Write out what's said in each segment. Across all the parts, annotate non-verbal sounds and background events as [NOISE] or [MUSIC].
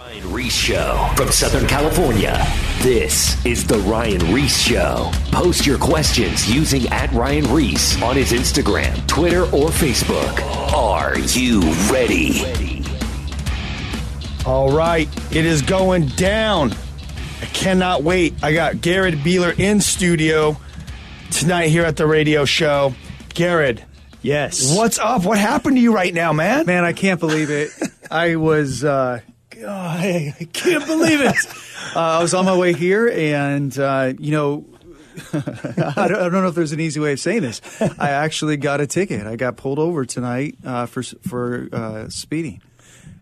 Ryan Ries Show from Southern California. This is The Ryan Ries Show. Post your questions using at Ryan Ries on his Instagram, Twitter, or Facebook. Are you ready? All right, it is going down. I cannot wait. I got Garid Beeler in studio tonight here at the radio show. Garid, Yes. what's up? What happened to you right now, man? Man, I can't believe it. [LAUGHS] I was, uh, God, I I can't believe it. [LAUGHS] Uh, I was on my way here, and, uh, you know, [LAUGHS] I, don't, I don't know if there's an easy way of saying this. I actually got a ticket. I got pulled over tonight uh, for for uh, speeding,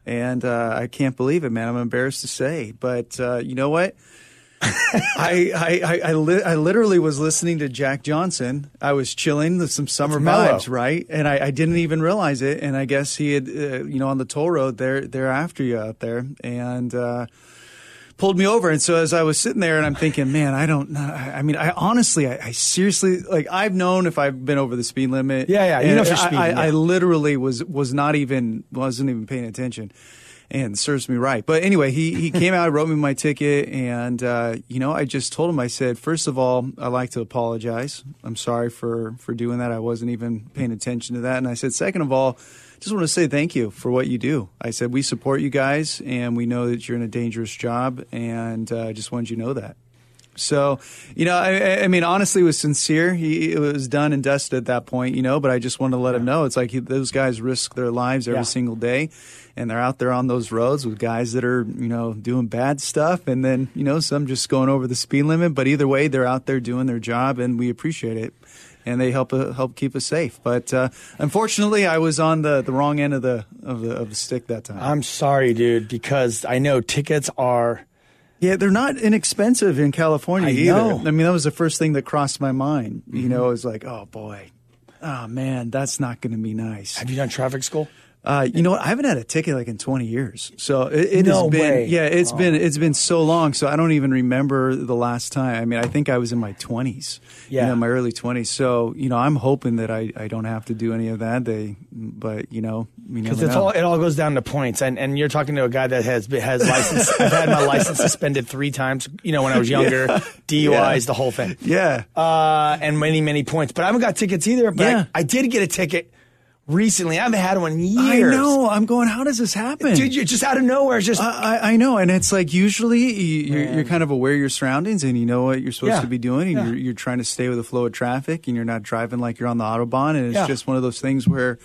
and uh, I can't believe it, man. I'm embarrassed to say, but uh, you know what? [LAUGHS] I I I, I, li- I literally was listening to Jack Johnson. I was chilling with some summer vibes, right? And I, I didn't even realize it. And I guess he had, uh, you know, on the toll road, they're they're after you out there, and uh, pulled me over. And so as I was sitting there, and I'm thinking, man, I don't. know. I mean, I honestly, I, I seriously, like, I've known if I've been over the speed limit. Yeah, yeah, you know if you're I- speeding, I, yeah. I literally was was not even wasn't even paying attention and serves me right. But anyway, he he came out, wrote me my ticket, and uh, you know, I just told him, I said, first of all, I'd like to apologize. I'm sorry for for doing that. I wasn't even paying attention to that. And I said, second of all. Just want to say thank you for what you do. I said we support you guys, and we know that you're in a dangerous job, and uh, I just wanted you to know that. So, you know, I- I, I mean, honestly, it was sincere. He it was done and dusted at that point, you know. But I just wanted to let him know it's like he, those guys risk their lives every Yeah. single day, and they're out there on those roads with guys that are, you know, doing bad stuff, and then you know some just going over the speed limit. But either way, they're out there doing their job, and we appreciate it. And they help uh, help keep us safe. But uh, unfortunately, I was on the, the wrong end of the of the of the stick that time. I'm sorry, dude, because I know tickets are. Yeah, they're not inexpensive in California I either. know. I mean, that was the first thing that crossed my mind. Mm-hmm. You know, it was like, oh boy, oh man, that's not going to be nice. Have you done traffic school? Uh, you know what? I haven't had a ticket like in 20 years. So it, it No has been, way. yeah, it's Oh. been, it's been so long. So I don't even remember the last time. I mean, I think I was in my 20s, Yeah. you know, my early 20s. So, you know, I'm hoping that I, I don't have to do any of that. They, but you know, Because it's know. all it all goes down to points, and and you're talking to a guy that has has license. I've had my license suspended three times. You know, when I was younger, DUIs, [LAUGHS] Yeah. the whole thing. yeah. uh, and many, many points. But I haven't got tickets either. But Yeah. I, I did get a ticket recently. I haven't had one in I know. I'm going, how does this happen? Dude, you're just out of nowhere. It's just I, I- I know, and it's like usually you, you're, you're kind of aware of your surroundings and you know what you're supposed Yeah. to be doing, and Yeah. you're, you're trying to stay with the flow of traffic, and you're not driving like you're on the autobahn, and it's Yeah. just one of those things where.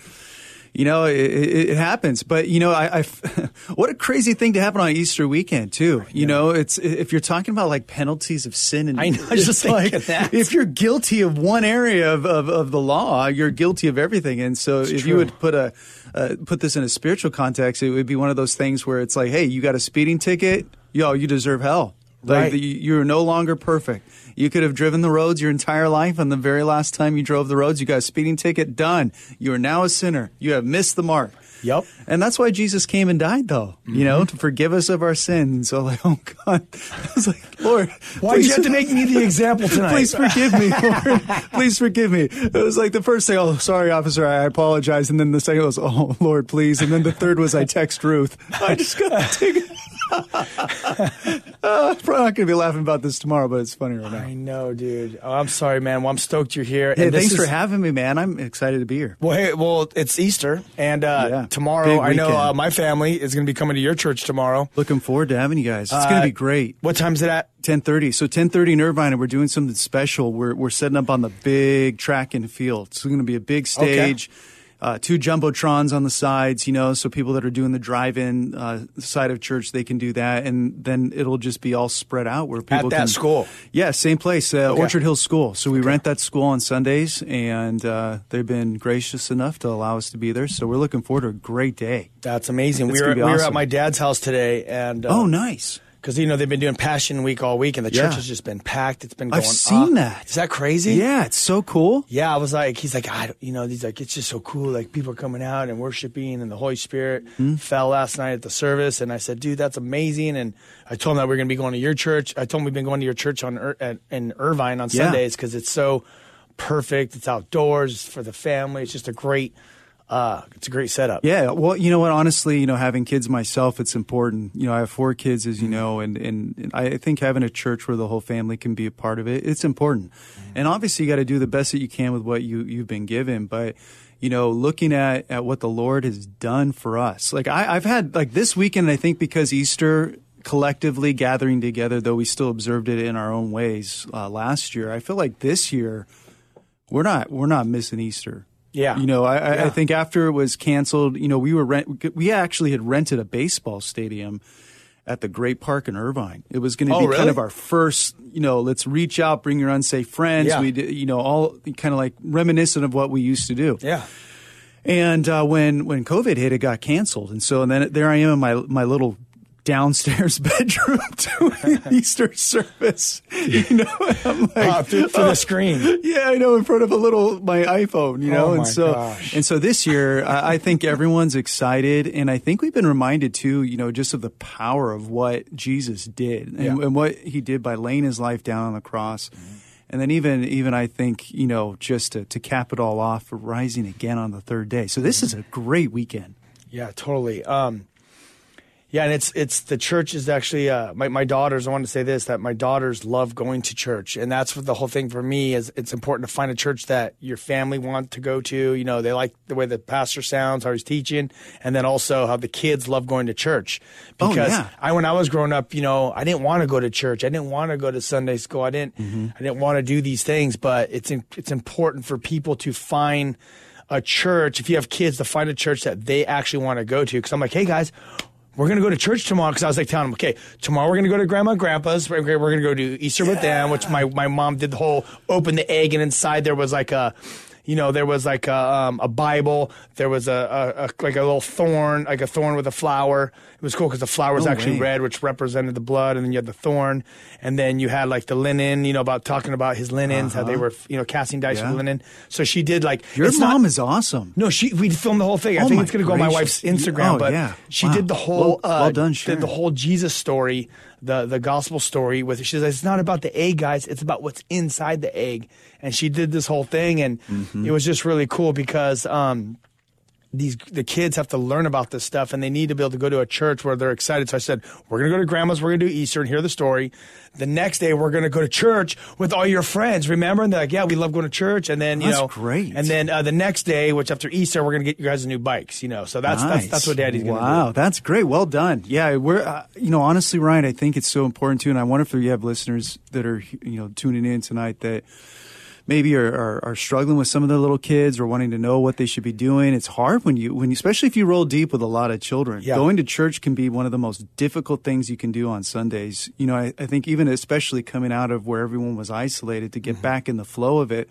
You know, it, it, happens, but you know, I, I [LAUGHS] what a crazy thing to happen on Easter weekend too. You know, it's if you're talking about like penalties of sin, and I know, I just [LAUGHS] like that. if you're guilty of one area of, of, of the law, you're guilty of everything. And so, if true. you would put a uh, put this in a spiritual context, it would be one of those things where it's like, hey, you got a speeding ticket, yo, you deserve hell. Like Right. the, you're no longer perfect. You could have driven the roads your entire life, and the very last time you drove the roads, you got a speeding ticket. Done. You are now a sinner. You have missed the mark. Yep. And that's why Jesus came and died, though. You know, mm-hmm. to forgive us of our sins. So, like, [LAUGHS] oh God, I was like, Lord, why did you have to make me the example [LAUGHS] tonight? Please forgive me, [LAUGHS] Lord. Please forgive me. It was like the first thing, oh, sorry, officer, I apologize. And then the second was, oh, Lord, please. And then the third was, I text Ruth. I just got the ticket. Uh, probably not going to be laughing about this tomorrow, but it's funny right now. I know, dude. Oh, I'm sorry, man. Well, I'm stoked you're here. Hey, thanks for having me, man. I'm excited to be here. Well, hey, well, it's Easter, and uh, Yeah. tomorrow I know uh, my family is going to be coming to your church tomorrow. Looking forward to having you guys. It's going Uh, to be great. What time's it at? 10:30. So 10:30 in Irvine, and we're doing something special. We're we're setting up on the big track and field. It's going to be a big stage. Uh, two jumbotrons on the sides, you know, so people that are doing the drive-in uh, side of church they can do that, and then it'll just be all spread out where people can that can, school? Yeah, same place, uh, Okay. Orchard Hill School. So we rent that school on Sundays, and uh, they've been gracious enough to allow us to be there. So we're looking forward to a great day. That's amazing. It's we were we were at my dad's house today, and uh, oh, nice. Because you know they've been doing Passion Week all week, and the Yeah. church has just been packed. It's been going. I've seen up. that. Is that crazy? Yeah, it's so cool. Yeah, I was like, he's like, I, you know, he's like, it's just so cool. Like people are coming out and worshiping, and the Holy Spirit Hmm? fell last night at the service. And I said, dude, that's amazing. And I told him that we're going to be going to your church. I told him we've been going to your church on at, in Irvine on Yeah. Sundays because it's so perfect. It's outdoors for the family. It's just a great uh, it's a great setup. Yeah, well, you know what? Honestly, you know, having kids myself, it's important. You know, I have four kids, as you know, and and, and I think having a church where the whole family can be a part of it, it's important. And obviously, you got to do the best that you can with what you you've been given, but. You know, looking at, at what the Lord has done for us. Like I, I've had like this weekend, I think because Easter collectively gathering together, though we still observed it in our own ways uh, last year. I feel like this year we're not we're not missing Easter. Yeah. You know, I, I- Yeah. I think after it was canceled, you know, we were rent, we actually had rented a baseball stadium at the Great Park in Irvine. It was going to Oh, be really? kind of our first, you know, let's reach out, bring your unsafe friends. Yeah. We, did, you know, all kind of like reminiscent of what we used to do. Yeah. And uh, when when COVID hit, it got canceled, and so and then there I am in my my little downstairs [LAUGHS] bedroom [LAUGHS] doing [LAUGHS] Easter service. You know, I'm like, Uh, through the screen. yeah, I know, in front of a little my iPhone, you know, Oh, and so gosh. and so this year, I, I think everyone's excited, and I think we've been reminded too, you know, just of the power of what Jesus did and, Yeah. and what He did by laying His life down on the cross. Mm-hmm. And then even even I think you know just to, to cap it all off, rising again on the third day. So this is a great weekend. Yeah, totally. Um, yeah, and it's it's the church is actually uh, my my daughters. I want to say this that my daughters love going to church, and that's what the whole thing for me is. It's important to find a church that your family want to go to. You know, they like the way the pastor sounds, how he's teaching, and then also how the kids love going to church. Oh, Because yeah. I, when I was growing up, you know, I didn't want to go to church. I didn't want to go to Sunday school. I didn't. I didn't want to do these things. But it's in, it's important for people to find a church. If you have kids, to find a church that they actually want to go to. Because I'm like, hey guys. We're gonna go to church tomorrow because I was like telling them, okay, tomorrow we're gonna go to grandma and grandpa's. We're, we're gonna go do Easter with them, which my, my mom did the whole open the egg and inside there was like a, you know, there was like a, um, a Bible. There was a, a, like a little thorn, like a thorn with a flower. It was cool because the flower was No actually way. red, which represented the blood, and then you had the thorn, and then you had like the linen, you know, about talking about his linens, how they were, you know, casting dice Uh-huh. Yeah. with linen. So she did like Your mom not- is awesome. no, she we filmed the whole thing. I Oh think it's going to go on my wife's. Instagram, Oh, but yeah. she Wow. did the whole Well- uh, well done, did the whole Jesus story, the the gospel story with she says it's not about the egg, guys. It's about what's inside the egg. And she did this whole thing, and Mm-hmm. it was just really cool because. um these the kids have to learn about this stuff and they need to be able to go to a church where they're excited. So I said, We're gonna go to grandma's, we're gonna do Easter and hear the story. The next day we're gonna go to church with all your friends, remember? And they're like, Yeah, we love going to church and then you That's know great. And then uh, the next day, which after Easter, we're gonna get you guys new bikes, you know. So that's that's, Nice. that's what daddy's gonna wow, do. that's great. Well done. Yeah, we're uh, you know honestly, Ryan, I think it's so important too, and I wonder if you have listeners that are you know tuning in tonight that maybe are, are, are struggling with some of their little kids or wanting to know what they should be doing. It's hard when you when you, especially if you roll deep with a lot of children. Yeah. Going to church can be one of the most difficult things you can do on Sundays. You know, I, I think even especially coming out of where everyone was isolated to Mm-hmm. get back in the flow of it.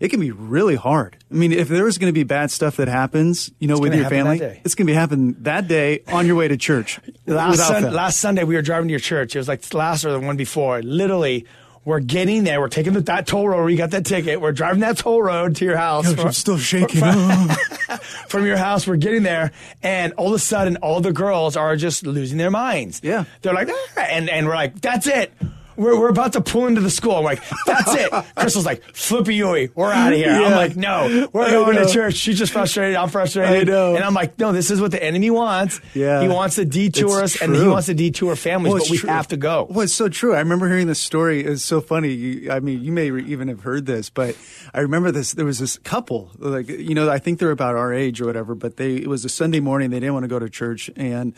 It can be really hard. I mean, if there is going to be bad stuff that happens, you know, with your family, it's going to be happening that day on your way to church. Last, sun, last Sunday, we were driving to your church. It was like last or the one before. Literally, we're getting there. We're taking the, that toll road where you got that ticket. We're driving that toll road to your house. Gosh, I'm still shaking. [LAUGHS] from your house. We're getting there, and all of a sudden, all the girls are just losing their minds. Yeah. they're like, "Ah," and and we're like, that's it. We're, we're about to pull into the school. I'm like, that's it. [LAUGHS] Crystal's like, flippy ooey, we're out of here. I'm like, no, we're I going know. to church. She's just frustrated. I'm frustrated. I know. And I'm like, no, this is what the enemy wants. Yeah. He wants to detour It's us, and he wants to detour families, Well, but we true. have to go. Well, it's so true. I remember hearing this story. It's so funny. You, I mean, you may re- even have heard this, but I remember this. There was this couple, like you know, I think they're about our age or whatever. But they it was a Sunday morning. They didn't want to go to church, and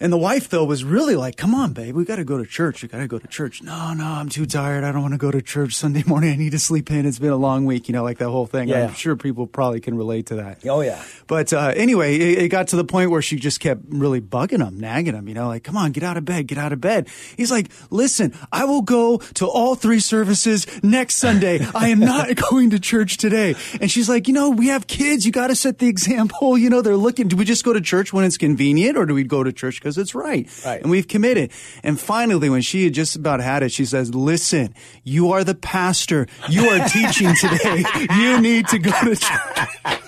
and the wife though was really like, "Come on, babe, we got to go to church. We got to go to church." No, no, I'm too tired. I don't want to go to church Sunday [LAUGHS] morning. I need to sleep in. It's been a long week. You know, like that whole thing. Yeah. I'm sure people probably can relate to that. Oh, yeah. But uh, anyway, it, it got to the point where she just kept really bugging him, nagging him, you know, like, come on, get out of bed, get out of bed. He's like, listen, I will go to all three services next Sunday. I am not [LAUGHS] going to church today. And she's like, you know, we have kids. You got to set the example. [LAUGHS] You know, they're looking. Do we just go to church when it's convenient or do we go to church because it's right? Right. And we've committed. And finally, when she had just about had it, she says, listen, you are the pastor. You are teaching today. [LAUGHS] You need to go to church. [LAUGHS]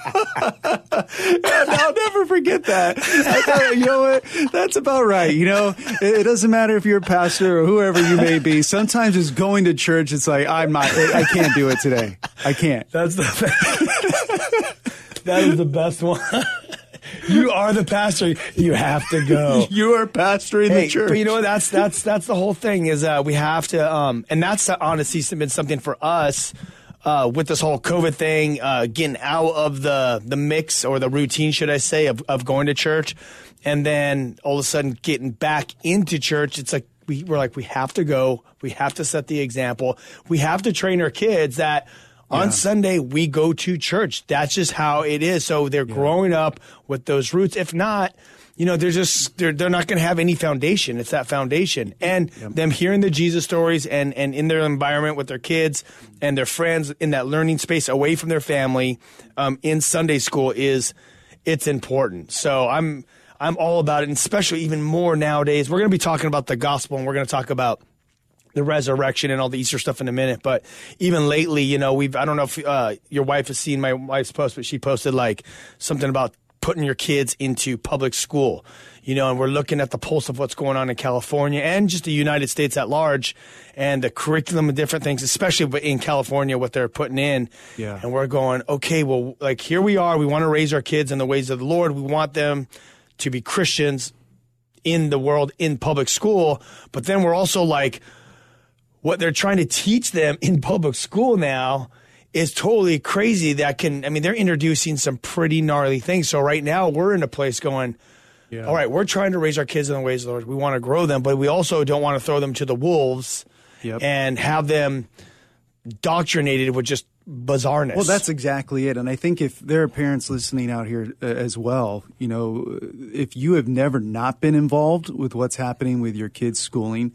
And I'll never forget that. I thought, you know what? That's about right. You know, it, it doesn't matter if you're a pastor or whoever you may be. Sometimes it's going to church. It's like I'm not. I can't do it today. I can't. That's the [LAUGHS] that is the best one. You are the pastor. You have to go. [LAUGHS] you are pastoring Hey, the church. But you know that's that's that's the whole thing is uh, we have to, um, and that's uh, honestly been something for us. Uh, with this whole COVID thing, uh, getting out of the the mix or the routine, should I say, of, of going to church, and then all of a sudden getting back into church, it's like we, we're like we have to go, we have to set the example, we have to train our kids that on Sunday we go to church. That's just how it is. So they're growing up with those roots. If not, you know, they're just they're they're not going to have any foundation. It's that foundation, and them hearing the Jesus stories and and in their environment with their kids and their friends in that learning space away from their family um, in Sunday school is it's important. So I'm I'm all about it, and especially even more nowadays. We're going to be talking about the gospel, and we're going to talk about the resurrection and all the Easter stuff in a minute. But even lately, you know, we've, I don't know if uh, your wife has seen my wife's post, but she posted like something about putting your kids into public school, you know, and we're looking at the pulse of what's going on in California and just the United States at large and the curriculum and different things, especially in California, what they're putting in. Yeah. And we're going, okay, well, like here we are. We want to raise our kids in the ways of the Lord. We want them to be Christians in the world in public school. But then we're also like, what they're trying to teach them in public school now is totally crazy that can i mean they're introducing some pretty gnarly things so right now we're in a place going Yeah. all right we're trying to raise our kids in the ways of the lord we want to grow them but we also don't want to throw them to the wolves Yep. and have them doctrinated with just bizarreness Well, that's exactly it. And I think if there are parents listening out here uh, as well, you know, if you have never not been involved with what's happening with your kids' schooling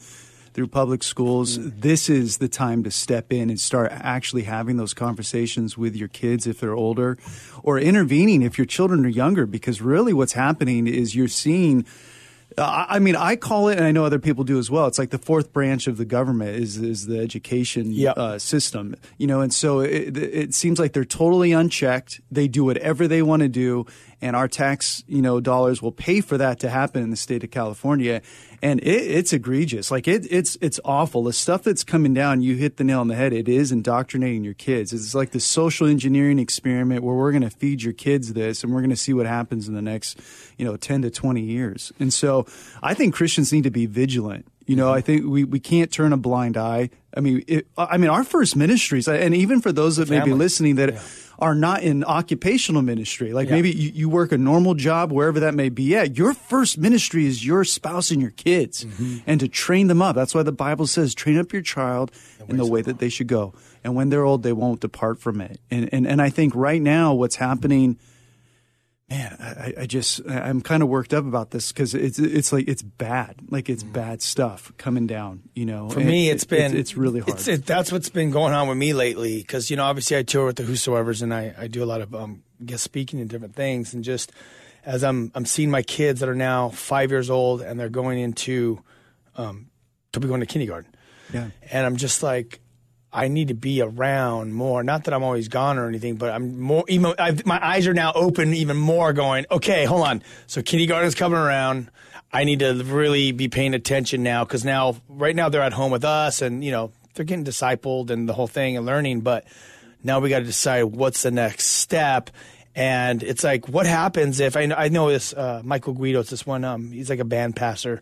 through public schools, this is the time to step in and start actually having those conversations with your kids if they're older or intervening if your children are younger. Because really what's happening is you're seeing. I mean, I call it, and I know other people do as well. It's like the fourth branch of the government is is the education Yep. uh, system, you know, and so it, it seems like they're totally unchecked. They do whatever they want to do, and our tax, you know, dollars will pay for that to happen in the state of California, and it, it's egregious. Like it, it's it's awful. The stuff that's coming down, you hit the nail on the head. It is indoctrinating your kids. It's like the social engineering experiment where we're going to feed your kids this, and we're going to see what happens in the next, you know, ten to twenty years. And so, I think Christians need to be vigilant. You know, I think we, we can't turn a blind eye. I mean, it, I mean, our first ministries, and even for those that may be listening that are not in occupational ministry, like Yeah. maybe you, you work a normal job wherever that may be at, your first ministry is your spouse and your kids Mm-hmm. and to train them up. That's why the Bible says, train up your child in the way that they should go. And when they're old, they won't depart from it. And, and, and I think right now what's happening man, I, I just I'm kind of worked up about this because it's it's like it's bad, like it's bad stuff coming down. You know. For And me, it- it's been it's, really hard. It's, it, that's what's been going on with me lately because you know obviously I tour with the Whosoevers and I, I do a lot of um, guest speaking and different things and just as I'm I'm seeing my kids that are now five years old and they're going into um, to be going to kindergarten yeah. and I'm just like I need to be around more. Not that I'm always gone or anything, but I'm more. Even I've, my eyes are now open even more. Going, okay, hold on. So kindergarten's coming around. I need to really be paying attention now because now, right now, they're at home with us, and you know they're getting discipled and the whole thing and learning. But now we got to decide what's the next step. And it's like, what happens if I know, I know this uh, Michael Guido? It's this one. Um, he's like a band pastor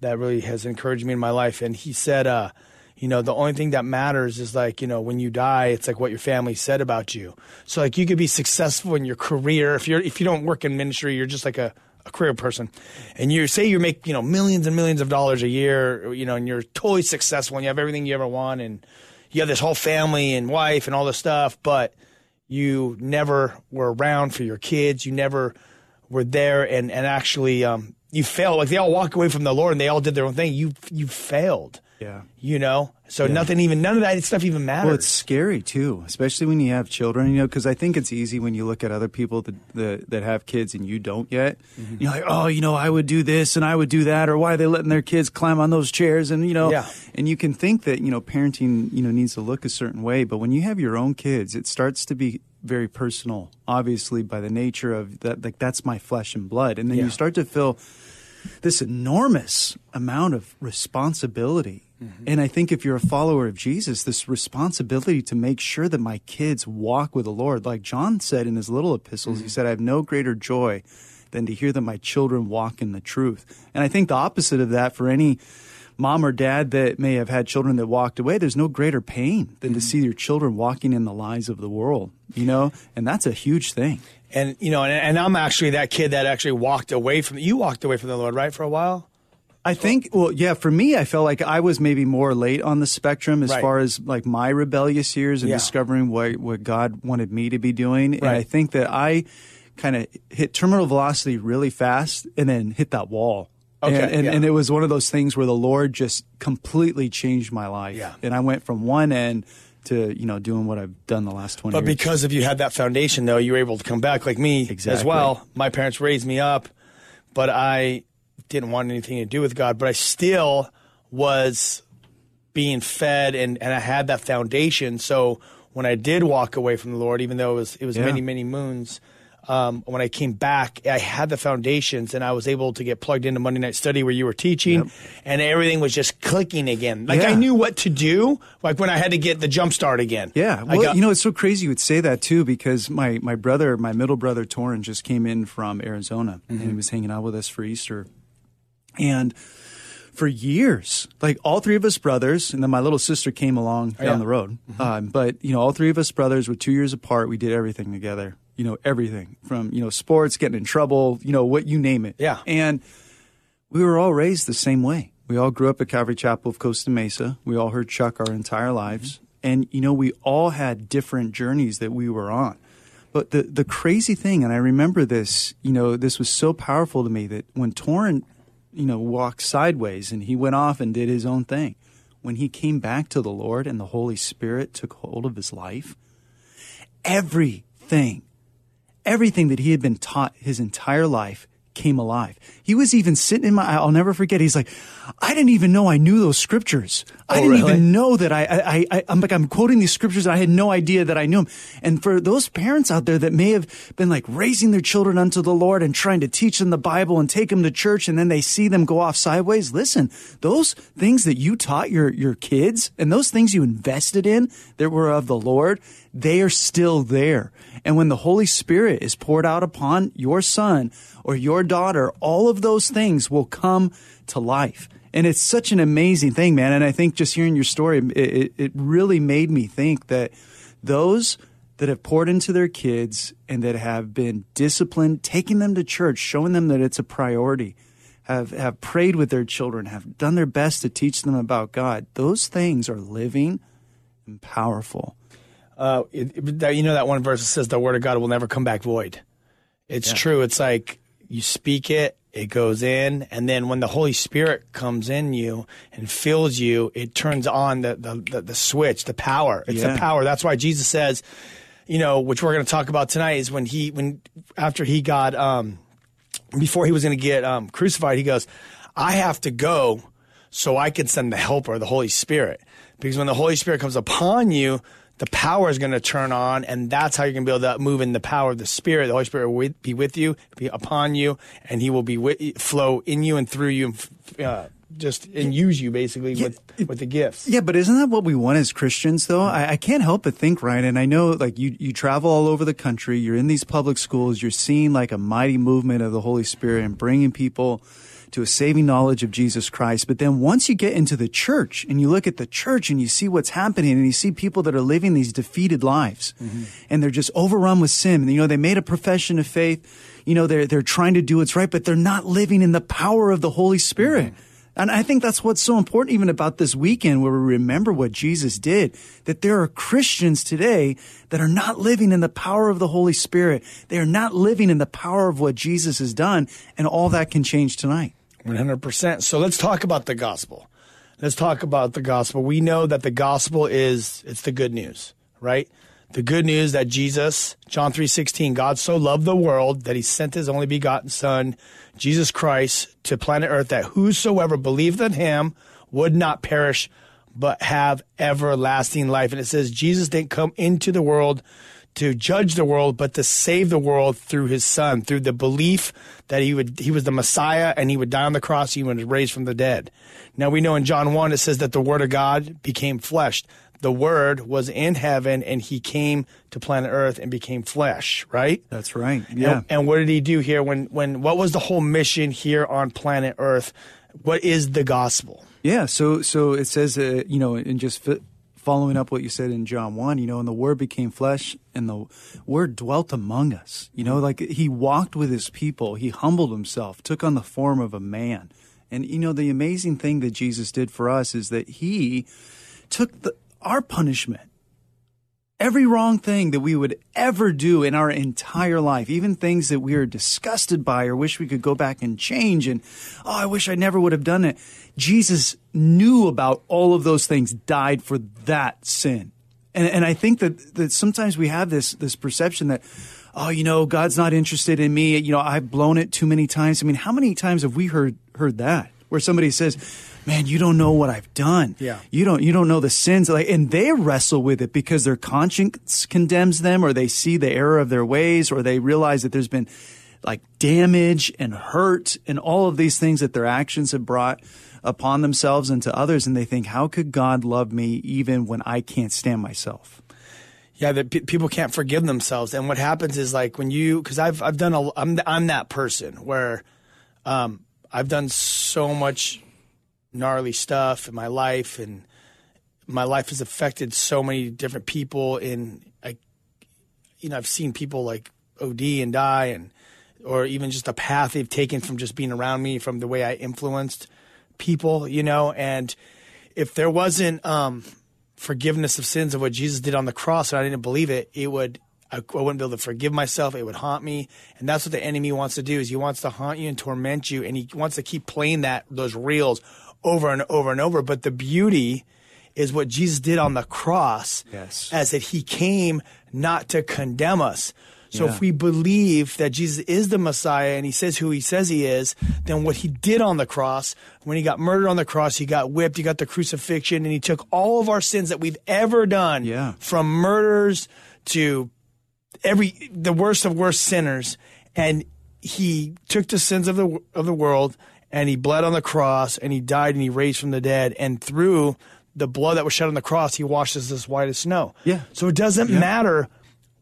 that really has encouraged me in my life, and he said. Uh, you know the only thing that matters is like you know when you die it's like what your family said about you. So like you could be successful in your career. If you're if you don't work in ministry you're just like a, a career person. And you say you make you know millions and millions of dollars a year you know and you're totally successful and you have everything you ever want and you have this whole family and wife and all this stuff but you never were around for your kids. You never were there and and actually um you failed. Like they all walk away from the lord and they all did their own thing. You you failed Yeah. you know so nothing even none of that stuff even matters Well, it's scary too, especially when you have children. You know, because I think it's easy when you look at other people that that, that have kids and you don't yet. Mm-hmm. You're like, oh, you know, I would do this and I would do that, or why are they letting their kids climb on those chairs? And you know, Yeah. and you can think that you know parenting you know needs to look a certain way, but when you have your own kids, it starts to be very personal. Obviously, by the nature of that, like that's my flesh and blood, and then Yeah. you start to feel this enormous amount of responsibility Mm-hmm. And I think if you're a follower of Jesus, this responsibility to make sure that my kids walk with the Lord, like John said in his little epistles, mm-hmm. he said, I have no greater joy than to hear that my children walk in the truth. And I think the opposite of that for any mom or dad that may have had children that walked away, there's no greater pain than mm-hmm. to see your children walking in the lies of the world, you know? And that's a huge thing. And, you know, and, and I'm actually that kid that actually walked away from, you walked away from the Lord, right, for a while? I think, well, yeah, for me, I felt like I was maybe more late on the spectrum as right. far as like my rebellious years and yeah. discovering what, what God wanted me to be doing. Right. And I think that I kind of hit terminal velocity really fast and then hit that wall. Okay, and, and, yeah. and, it was one of those things where the Lord just completely changed my life. Yeah. And I went from one end to, you know, doing what I've done the last 20 but years. because of you had that foundation, though, you were able to come back like me Exactly. as well. My parents raised me up, but I didn't want anything to do with God, but I still was being fed and, and I had that foundation. So when I did walk away from the Lord, even though it was, it was Yeah. many, many moons, um, when I came back, I had the foundations and I was able to get plugged into Monday Night Study where you were teaching, Yep. and everything was just clicking again. Like Yeah. I knew what to do, like when I had to get the jump start again. Yeah, well, got- you know, it's so crazy you would say that too because my, my brother, my middle brother Torin, just came in from Arizona and Mm-hmm. he was hanging out with us for Easter. And for years, like all three of us brothers, and then my little sister came along down Oh, yeah. the road. Um, but you know, all three of us brothers were two years apart. We did everything together. You know, everything from you know sports, getting in trouble, you know, what you name it. Yeah. and we were all raised the same way. We all grew up at Calvary Chapel of Costa Mesa. We all heard Chuck our entire lives. Mm-hmm. And, you know, we all had different journeys that we were on. But the, the crazy thing, and I remember this, you know, this was so powerful to me that when Torrin, you know, walked sideways and he went off and did his own thing, when he came back to the Lord and the Holy Spirit took hold of his life, everything everything that he had been taught his entire life came alive. He was even sitting in my, I'll never forget. He's like, I didn't even know I knew those scriptures. I Oh, didn't really? even know that I, I, I, I'm like, I'm quoting these scriptures. And I had no idea that I knew them. And for those parents out there that may have been like raising their children unto the Lord and trying to teach them the Bible and take them to church and then they see them go off sideways. Listen, those things that you taught your, your kids and those things you invested in that were of the Lord, they are still there. And when the Holy Spirit is poured out upon your son or your daughter, all of those things will come to life. And it's such an amazing thing, man. And I think just hearing your story, it, it, really made me think that those that have poured into their kids and that have been disciplined, taking them to church, showing them that it's a priority, have, have prayed with their children, have done their best to teach them about God, those things are living and powerful. Uh, it, you know that one verse that says the word of God will never come back void. It's true. It's like you speak it, it goes in, and then when the Holy Spirit comes in you and fills you, it turns on the the, the, the switch, the power. It's the power. That's why Jesus says, you know, which we're going to talk about tonight, is when he when after he got um before he was going to get um, crucified, he goes, I have to go so I can send the helper, the Holy Spirit. Because when the Holy Spirit comes upon you, the power is going to turn on, and that's how you're going to be able to move in the power of the Spirit. The Holy Spirit will be with you, be upon you, and He will be with, flow in you and through you, and uh, just and use you basically with with the gifts. Yeah, but isn't that what we want as Christians, though? I, I can't help but think, Ryan, and I know, like, you, you travel all over the country, you're in these public schools, you're seeing, like, a mighty movement of the Holy Spirit and bringing people to a saving knowledge of Jesus Christ. But then once you get into the church and you look at the church and you see what's happening and you see people that are living these defeated lives mm-hmm. and they're just overrun with sin. And, you know, they made a profession of faith. You know, they're, they're trying to do what's right, but they're not living in the power of the Holy Spirit. Mm-hmm. And I think that's what's so important even about this weekend where we remember what Jesus did, that there are Christians today that are not living in the power of the Holy Spirit. They are not living in the power of what Jesus has done, and all that can change tonight. One hundred percent. So let's talk about the gospel. Let's talk about the gospel. We know that the gospel is it's the good news, right? The good news that Jesus, John three sixteen, God so loved the world that He sent His only begotten Son, Jesus Christ, to planet Earth, that whosoever believed in Him would not perish, but have everlasting life. And it says Jesus didn't come into the world to judge the world, but to save the world through his son, through the belief that he would he was the Messiah and he would die on the cross, he was raised from the dead. Now we know in John one it says that the Word of God became flesh. The Word was in heaven and he came to planet Earth and became flesh, right? That's right. Yeah. And, and what did he do here when when what was the whole mission here on planet Earth? What is the gospel? Yeah, so so it says, uh, you know, in just following up what you said in John one, you know, and the Word became flesh, and the Word dwelt among us. You know, like he walked with his people, he humbled himself, took on the form of a man, and you know, the amazing thing that Jesus did for us is that he took the, our punishment. Every wrong thing that we would ever do in our entire life, even things that we are disgusted by or wish we could go back and change, and oh, I wish I never would have done it. Jesus knew about all of those things, died for that sin. And, and I think that, that sometimes we have this, this perception that, oh, you know, God's not interested in me. You know, I've blown it too many times. I mean, how many times have we heard, heard that where somebody says, man, you don't know what I've done. Yeah. You don't, you don't know the sins. Like, and they wrestle with it because their conscience condemns them or they see the error of their ways or they realize that there's been like damage and hurt and all of these things that their actions have brought upon themselves and to others. And they think, how could God love me even when I can't stand myself? Yeah, that pe people can't forgive themselves, and what happens is like when you, because I've I've done a, I'm I'm that person where, um, I've done so much gnarly stuff in my life, and my life has affected so many different people. In like, you know, I've seen people like OD and die, and or even just the path they've taken from just being around me, from the way I influenced people, you know, and if there wasn't um, forgiveness of sins of what Jesus did on the cross and I didn't believe it, it would I, I wouldn't be able to forgive myself. It would haunt me, and that's what the enemy wants to do. Is he wants to haunt you and torment you, and he wants to keep playing that those reels over and over and over. But the beauty is what Jesus did on the cross, Yes. as that he came not to condemn us. So Yeah. if we believe that Jesus is the Messiah and he says who he says he is, then what he did on the cross, when he got murdered on the cross, he got whipped, he got the crucifixion, and he took all of our sins that we've ever done, Yeah. from murders to every the worst of worst sinners, and he took the sins of the of the world, and he bled on the cross, and he died, and he raised from the dead, and through the blood that was shed on the cross, he washes us as white as snow. Yeah. So it doesn't matter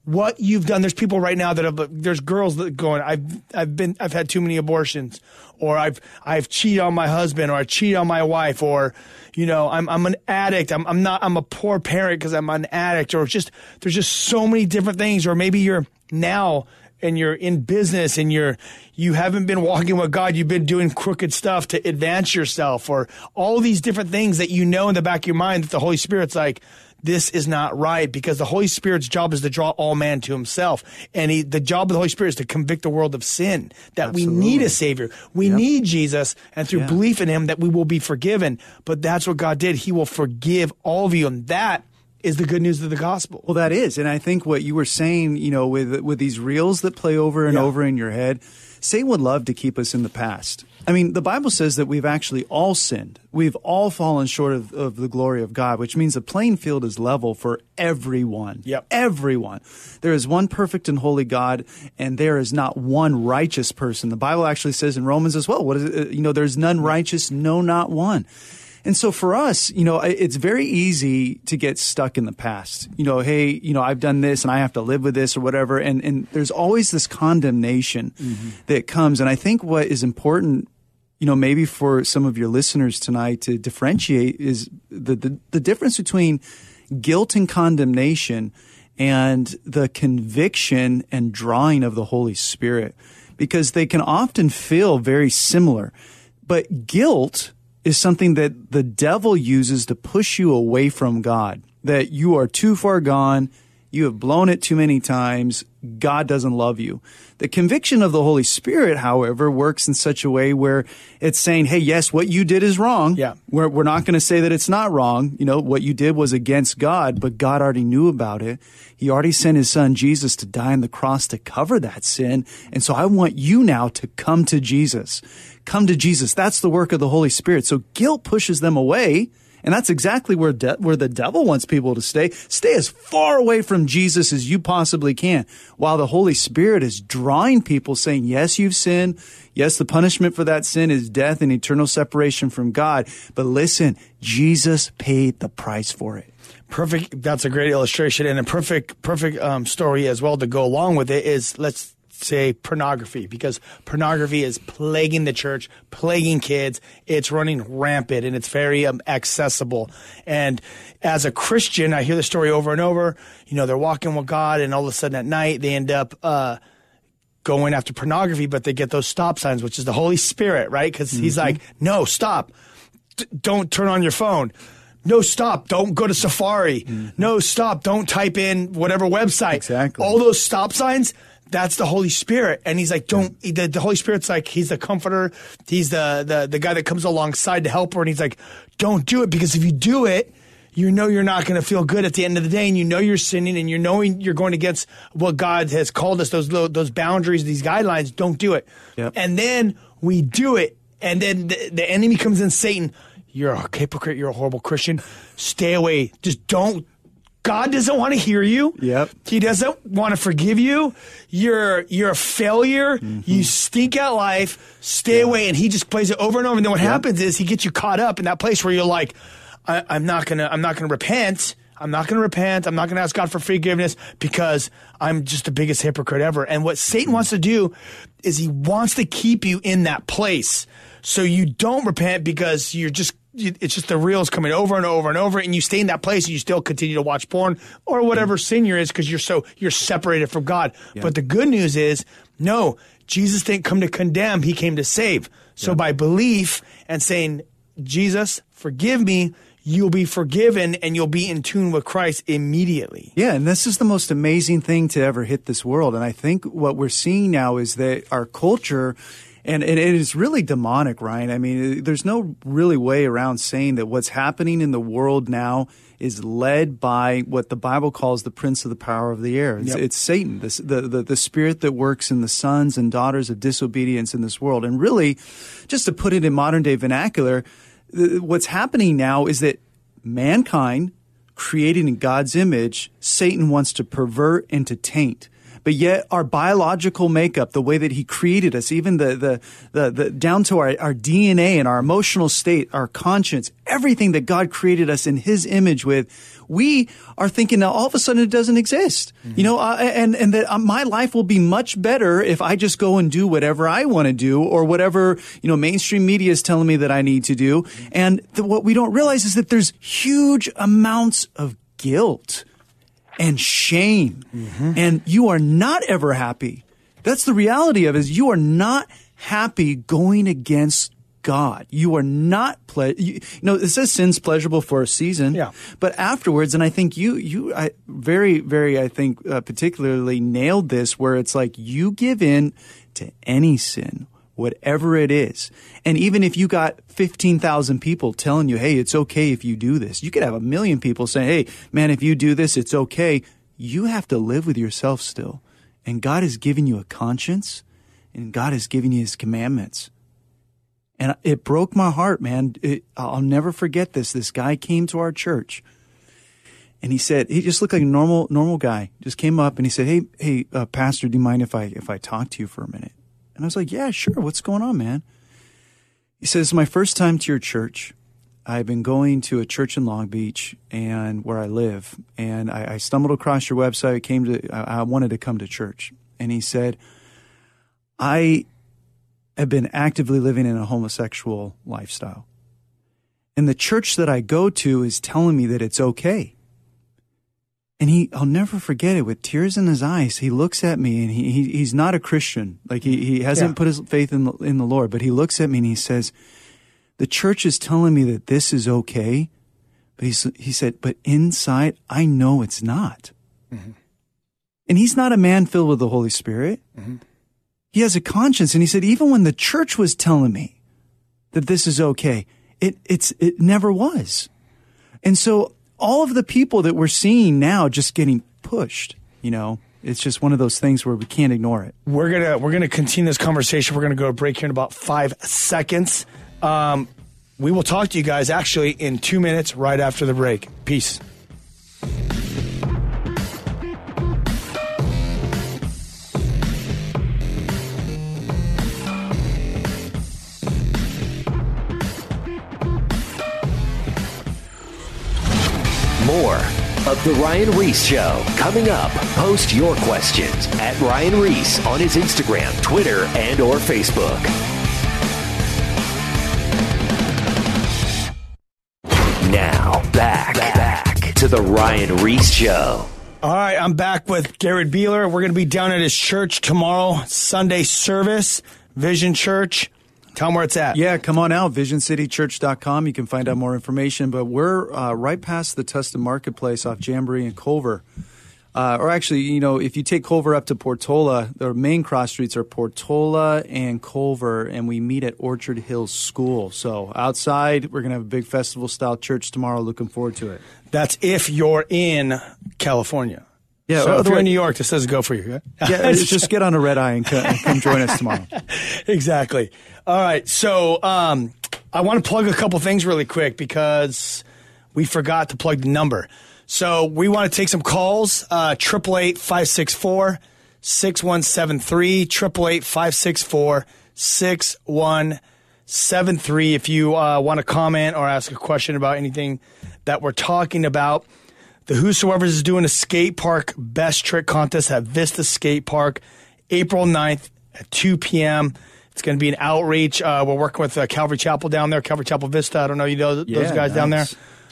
what you've done. There's people right now that have. There's girls that going. I've I've been. I've had too many abortions, or I've I've cheated on my husband, or I cheated on my wife, or you know I'm I'm an addict. I'm I'm not. I'm a poor parent because I'm an addict, or just there's just so many different things. Or maybe you're now and you're in business and you're you haven't been walking with God, you've been doing crooked stuff to advance yourself or all these different things that you know in the back of your mind that the Holy Spirit's like this is not right because the Holy Spirit's job is to draw all man to himself. And he, the job of the Holy Spirit is to convict the world of sin, that we need a Savior. We need Jesus, and through Yeah. belief in Him, that we will be forgiven. But that's what God did. He will forgive all of you. And that is the good news of the gospel. Well, that is, and I think what you were saying, you know, with with these reels that play over and Yeah. over in your head, Satan would love to keep us in the past. I mean, the Bible says that we've actually all sinned. We've all fallen short of, of the glory of God, which means the playing field is level for everyone. Yep. Everyone. There is one perfect and holy God, and there is not one righteous person. The Bible actually says in Romans as well, what is it? Uh, You know, there's none righteous, no, not one. And so for us, you know, it's very easy to get stuck in the past. You know, hey, you know, I've done this and I have to live with this or whatever. And, and there's always this condemnation that comes. And I think what is important, you know, maybe for some of your listeners tonight to differentiate is the, the, the difference between guilt and condemnation and the conviction and drawing of the Holy Spirit because they can often feel very similar. But guilt is something that the devil uses to push you away from God, that you are too far gone, you have blown it too many times, God doesn't love you. The conviction of the Holy Spirit, however, works in such a way where it's saying, hey, yes, what you did is wrong. Yeah. We're, we're not going to say that it's not wrong. You know, what you did was against God, but God already knew about it. He already sent his son Jesus to die on the cross to cover that sin. And so I want you now to come to Jesus. Come to Jesus. That's the work of the Holy Spirit. So guilt pushes them away And that's exactly where de- where the devil wants people to stay. Stay as far away from Jesus as you possibly can, while the Holy Spirit is drawing people saying, "Yes, you've sinned. Yes, the punishment for that sin is death and eternal separation from God. But listen, Jesus paid the price for it." Perfect. That's a great illustration and a perfect, perfect um, story as well to go along with it. Is let's say pornography because pornography is plaguing the church, plaguing kids. It's running rampant and it's very um, accessible. And as a Christian, I hear the story over and over. You know, they're walking with God, and all of a sudden at night they end up. Uh, going after pornography, but they get those stop signs, which is the Holy Spirit, right? Because mm-hmm. he's like, no, stop. D- don't turn on your phone. No, stop. Don't go to Safari. Mm-hmm. No, stop. Don't type in whatever website. Exactly. All those stop signs, that's the Holy Spirit. And he's like, don't, the, the, Holy Spirit's like, he's the comforter. He's the, the, the guy that comes alongside to help her. And he's like, don't do it because if you do it, you know you're not going to feel good at the end of the day and you know you're sinning and you're knowing you're going against what God has called us, those, those boundaries, these guidelines, don't do it. Yep. And then we do it. And then the, the enemy comes in, Satan, you're a hypocrite, you're a horrible Christian. Stay away. Just don't God doesn't want to hear you. Yep. He doesn't want to forgive you. You're you're a failure. Mm-hmm. You stink at life. Stay yeah. away. And he just plays it over and over. And then what yep. happens is he gets you caught up in that place where you're like, I, I'm not gonna I'm not gonna repent. I'm not going to repent. I'm not going to ask God for forgiveness because I'm just the biggest hypocrite ever. And what Satan mm-hmm. wants to do is he wants to keep you in that place. So you don't repent because you're just it's just the reels coming over and over and over, and you stay in that place and you still continue to watch porn or whatever sin you're is because you're so you're separated from God. Yeah. But the good news is, no, Jesus didn't come to condemn; He came to save. So yeah. by belief and saying, Jesus, forgive me, you'll be forgiven and you'll be in tune with Christ immediately. Yeah, and this is the most amazing thing to ever hit this world. And I think what we're seeing now is that our culture and, and it is really demonic, Ryan. I mean, there's no really way around saying that what's happening in the world now is led by what the Bible calls the prince of the power of the air. It's, yep. it's Satan, the, the, the spirit that works in the sons and daughters of disobedience in this world. And really, just to put it in modern day vernacular, what's happening now is that mankind, created in God's image, Satan wants to pervert and to taint but yet our biological makeup, the way that he created us, even the, the, the, the down to our, our DNA and our emotional state, our conscience, everything that God created us in his image with, we are thinking now all of a sudden it doesn't exist. Mm-hmm. You know, uh, and, and that uh, my life will be much better if I just go and do whatever I want to do or whatever, you know, mainstream media is telling me that I need to do. Mm-hmm. And the, what we don't realize is that there's huge amounts of guilt and shame. Mm-hmm. And you are not ever happy. That's the reality of it is you are not happy going against God. You are not ple- you, you, know it says sin's pleasurable for a season, yeah. But afterwards, and I think you you I, very very I think uh, particularly nailed this where it's like you give in to any sin whatever it is. And even if you got 15,000 people telling you, hey, it's okay if you do this, you could have a million people saying, hey, man, if you do this, it's okay. You have to live with yourself still. And God has given you a conscience and God has given you his commandments. And it broke my heart, man. It, I'll never forget this. This guy came to our church and he said, he just looked like a normal, normal guy. Just came up and he said, Hey, hey, uh, pastor, do you mind if I, if I talk to you for a minute? And I was like, yeah, sure. What's going on, man? He says, my first time to your church. I've been going to a church in Long Beach and where I live, and I, I stumbled across your website. Came to, I, I wanted to come to church, and he said, I have been actively living in a homosexual lifestyle, and the church that I go to is telling me that it's okay. And he, I'll never forget it. With tears in his eyes, he looks at me, and he, he he's not a Christian. Like he, he hasn't yeah. put his faith in the, in the Lord. But he looks at me and he says, "The church is telling me that this is okay." But he he said, "But inside, I know it's not." Mm-hmm. And he's not a man filled with the Holy Spirit. Mm-hmm. He has a conscience, and he said, even when the church was telling me that this is okay, it it's it never was. And so all of the people that we're seeing now just getting pushed, you know, it's just one of those things where we can't ignore it. We're gonna we're gonna continue this conversation. We're gonna go to break here in about five seconds. Um, we will talk to you guys actually in two minutes right after the break. Peace. More of The Ryan Ries Show coming up. Post your questions at Ryan Ries on his Instagram, Twitter, and or Facebook. Now, back, back to The Ryan Ries Show. All right, I'm back with Garid Beeler. We're going to be down at his church tomorrow, Sunday service, Vision Church. Tell them where it's at. Yeah, come on out, visioncitychurch.com. You can find out more information. But we're uh, right past the Tustin Marketplace off Jamboree and Culver. Uh, or actually, you know, if you take Culver up to Portola, the main cross streets are Portola and Culver, and we meet at Orchard Hills School. So outside, we're going to have a big festival style church tomorrow. Looking forward to it. That's if you're in California. Yeah, so if you're otherwise- in New York, this doesn't go for you. right? Yeah, just get on a red eye and co- and come join us tomorrow. [LAUGHS] exactly. All right. So um, I want to plug a couple things really quick because we forgot to plug the number. So we want to take some calls. uh, Triple eight five six four six one seven three. Triple eight five six four six one seven three. If you uh, want to comment or ask a question about anything that we're talking about. The Whosoevers is doing a skate park best trick contest at Vista Skate Park, April 9th at 2 p.m. It's going to be an outreach. Uh, we're working with uh, Calvary Chapel down there, Calvary Chapel Vista. I don't know you know th- those Yeah, guys down there.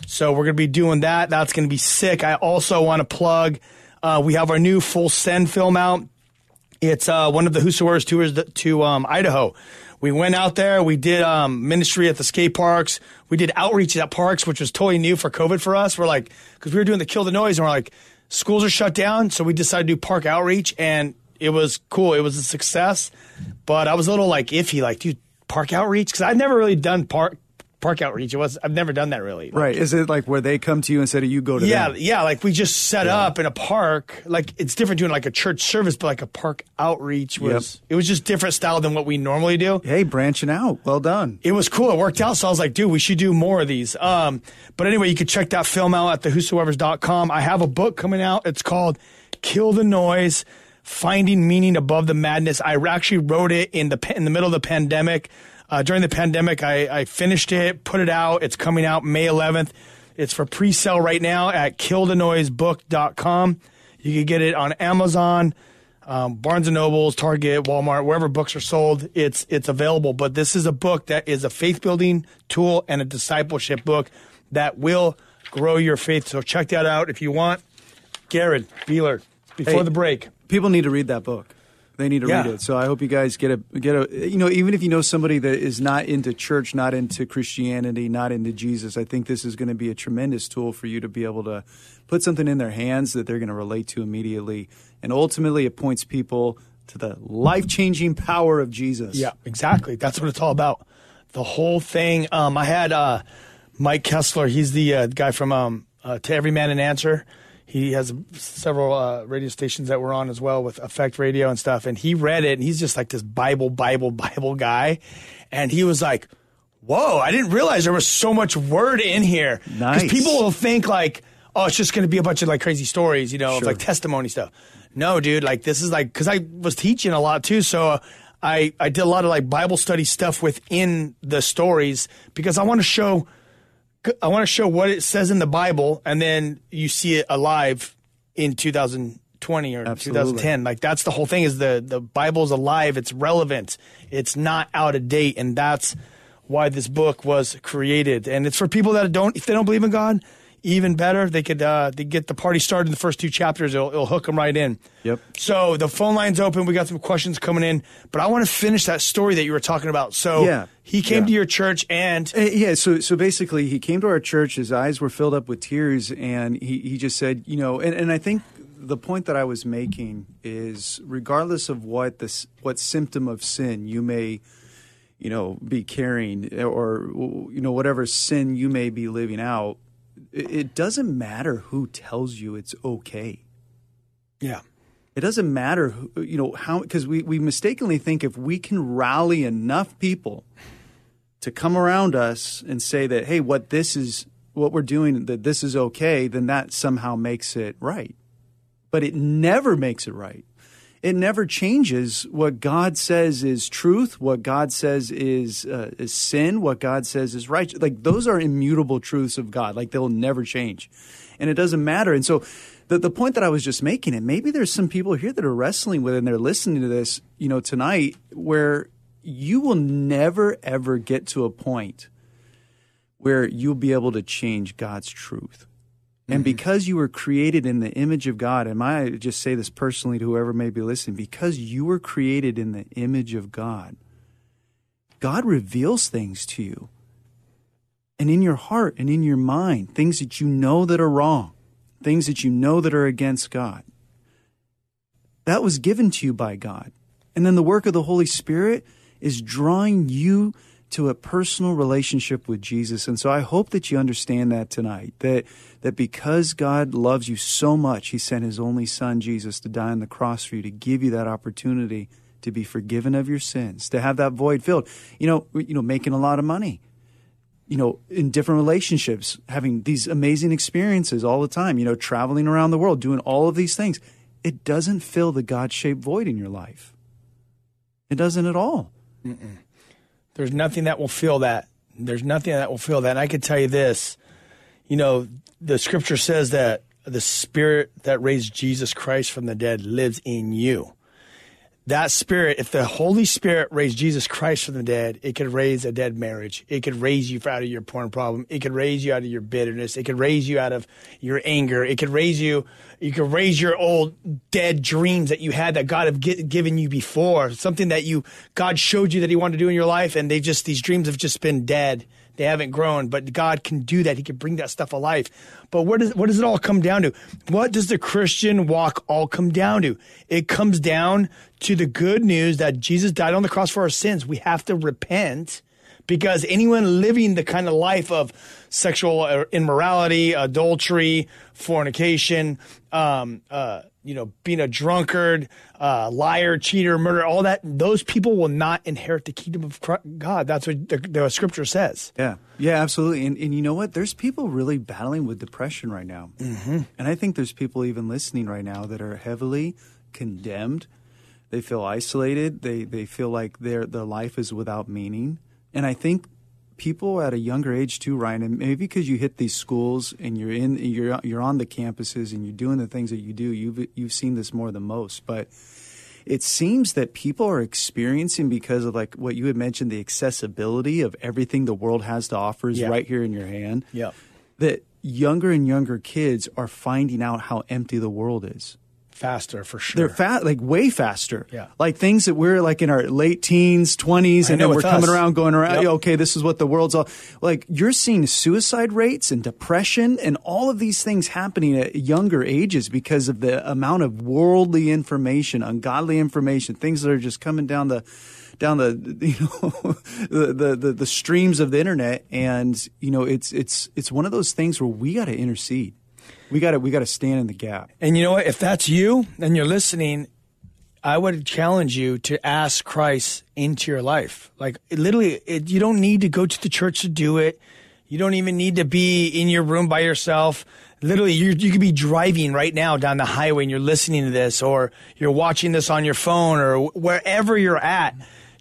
So we're going to be doing that. That's going to be sick. I also want to plug. Uh, we have our new full send film out. It's uh, one of the Whosoever's tours to um, Idaho. We went out there. We did um, ministry at the skate parks. We did outreach at parks, which was totally new for COVID for us. We're like, because we were doing the kill the noise, and we're like, schools are shut down, so we decided to do park outreach, and it was cool. It was a success, but I was a little like iffy, like, dude, park outreach because I've never really done park park outreach. It was I've never done that really. Right. Is it like where they come to you instead of you go to the Yeah, them? yeah. Like we just set up in a park. Like it's different doing like a church service, but like a park outreach was. It was just different style than what we normally do. Hey, branching out. Well done. It was cool. It worked out. So I was like, dude, we should do more of these. Um, but anyway, you can check that film out at thewhosoevers.com. I have a book coming out. It's called Kill the Noise. Finding meaning above the madness. I actually wrote it in the in the middle of the pandemic. Uh, during the pandemic, I, I finished it, put it out. It's coming out May 11th. It's for pre-sale right now at killthenoisebook.com. You can get it on Amazon, um, Barnes and Nobles, Target, Walmart, wherever books are sold. It's it's available. But this is a book that is a faith building tool and a discipleship book that will grow your faith. So check that out if you want. Garid Beeler, before Hey. the break. People need to read that book. They need to Yeah. read it. So I hope you guys get a get a you know even if you know somebody that is not into church, not into Christianity, not into Jesus, I think this is going to be a tremendous tool for you to be able to put something in their hands that they're going to relate to immediately, and ultimately it points people to the life changing power of Jesus. Yeah, exactly. That's what it's all about. The whole thing. Um, I had uh, Mike Kestler. He's the uh, guy from um, uh, To Every Man an Answer. He has several uh, radio stations that we're on as well with Effect Radio and stuff. And he read it, and he's just like this Bible, Bible, Bible guy. And he was like, "Whoa! I didn't realize there was so much word in here." Nice. people will think like, "Oh, it's just going to be a bunch of like crazy stories," you know, Sure. like testimony stuff. No, dude, like this is like because I was teaching a lot too, so uh, I I did a lot of like Bible study stuff within the stories because I want to show I want to show what it says in the Bible, and then you see it alive in 2020 or Absolutely. 2010. Like that's the whole thing is the the Bible's alive. It's relevant. It's not out of date, and that's why this book was created. And it's for people that don't if they don't believe in God. Even better, they could uh, they get the party started in the first two chapters. It'll, it'll hook them right in. Yep. So the phone line's open. We got some questions coming in, but I want to finish that story that you were talking about. So Yeah. he came Yeah. to your church and Uh, yeah, so so basically, he came to our church. His eyes were filled up with tears, and he he just said, you know, and, and I think the point that I was making is, regardless of what this what symptom of sin you may, you know, be carrying, or you know, whatever sin you may be living out, it, doesn't matter who tells you it's okay. yeah. It doesn't matter, who, you know, how because we, we mistakenly think if we can rally enough people to come around us and say that, hey, what this is, what we're doing, that this is okay, then that somehow makes it right. But it never makes it right. It never changes what God says is truth, what God says is uh, is sin, what God says is right. Like those are immutable truths of God. Like they'll never change, and it doesn't matter. And so, the the point that I was just making, and maybe there's some people here that are wrestling with, it and they're listening to this, you know, tonight, where you will never ever get to a point where you'll be able to change God's truth. And mm-hmm. because you were created in the image of God, and I just say this personally to whoever may be listening, because you were created in the image of God, God reveals things to you. And in your heart and in your mind, things that you know that are wrong, things that you know that are against God. That was given to you by God. And then the work of the Holy Spirit is drawing you to a personal relationship with Jesus. And so I hope that you understand that tonight that that because God loves you so much, he sent his only son Jesus to die on the cross for you to give you that opportunity to be forgiven of your sins, to have that void filled. You know, you know making a lot of money. You know, in different relationships, having these amazing experiences all the time, you know, traveling around the world, doing all of these things. It doesn't fill the God shaped void in your life. It doesn't at all. Mm-mm. There's nothing that will fill that. There's nothing that will fill that. And I can tell you this, you know, the scripture says that the spirit that raised Jesus Christ from the dead lives in you that spirit, if the Holy Spirit raised Jesus Christ from the dead, it could raise a dead marriage. It could raise you out of your porn problem. It could raise you out of your bitterness. It could raise you out of your anger. It could raise you, you could raise your old dead dreams that you had that God have given you before. Something that you, God showed you that He wanted to do in your life, and they just, these dreams have just been dead. They haven't grown, but God can do that. He can bring that stuff alive. But what does what does it all come down to? What does the Christian walk all come down to? It comes down to the good news that Jesus died on the cross for our sins. We have to repent because anyone living the kind of life of sexual immorality, adultery, fornication, um, uh, you know, being a drunkard, uh, liar, cheater, murderer, all that, those people will not inherit the kingdom of God. That's what the, the scripture says. Yeah. Yeah, absolutely. And, and you know what? There's people really battling with depression right now. Mm-hmm. And I think there's people even listening right now that are heavily condemned. They feel isolated. They, they feel like their, their life is without meaning. And I think people at a younger age too, Ryan, and maybe because you hit these schools and you're in you're you're on the campuses and you're doing the things that you do, you've you've seen this more than most. But it seems that people are experiencing because of like what you had mentioned, the accessibility of everything the world has to offer is yeah. right here in your hand. Yeah. That younger and younger kids are finding out how empty the world is faster for sure. They're fat, like way faster. Yeah. Like things that we're like in our late teens, twenties, and then we're coming us. around, going around. Yep. Okay, this is what the world's all like. You're seeing suicide rates and depression and all of these things happening at younger ages because of the amount of worldly information, ungodly information, things that are just coming down the down the [LAUGHS] you know the, the, the the streams of the internet and you know it's it's it's one of those things where we got to intercede we got to we got to stand in the gap. And you know what? If that's you and you're listening, I would challenge you to ask Christ into your life. Like literally, it, you don't need to go to the church to do it. You don't even need to be in your room by yourself. Literally, you you could be driving right now down the highway and you're listening to this, or you're watching this on your phone, or wherever you're at.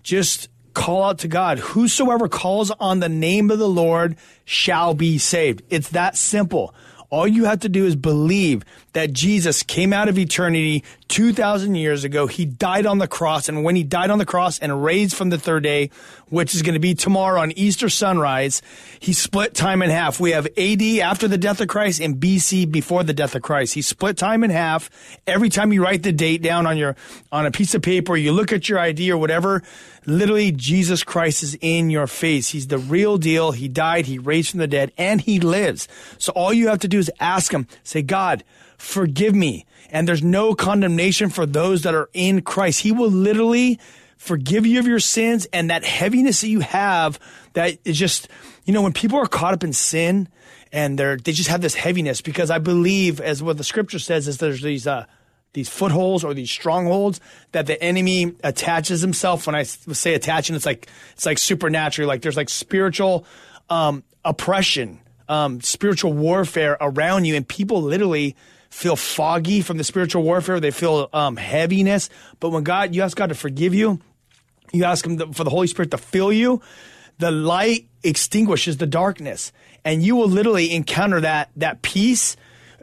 Just call out to God. Whosoever calls on the name of the Lord shall be saved. It's that simple. All you have to do is believe that Jesus came out of eternity 2,000 years ago. He died on the cross. And when he died on the cross and raised from the third day, which is going to be tomorrow on Easter sunrise, he split time in half. We have AD after the death of Christ and BC before the death of Christ. He split time in half. Every time you write the date down on your, on a piece of paper, you look at your ID or whatever, literally Jesus Christ is in your face. He's the real deal. He died, he raised from the dead, and he lives. So all you have to do is ask him, say, God, forgive me. And there's no condemnation for those that are in Christ. He will literally forgive you of your sins and that heaviness that you have that is just, you know, when people are caught up in sin and they're, they just have this heaviness because I believe as what the scripture says is there's these, uh, these footholds or these strongholds that the enemy attaches himself. When I say attaching, it's like it's like supernatural. Like there's like spiritual um, oppression, um, spiritual warfare around you, and people literally feel foggy from the spiritual warfare. They feel um, heaviness. But when God, you ask God to forgive you, you ask Him for the Holy Spirit to fill you. The light extinguishes the darkness, and you will literally encounter that that peace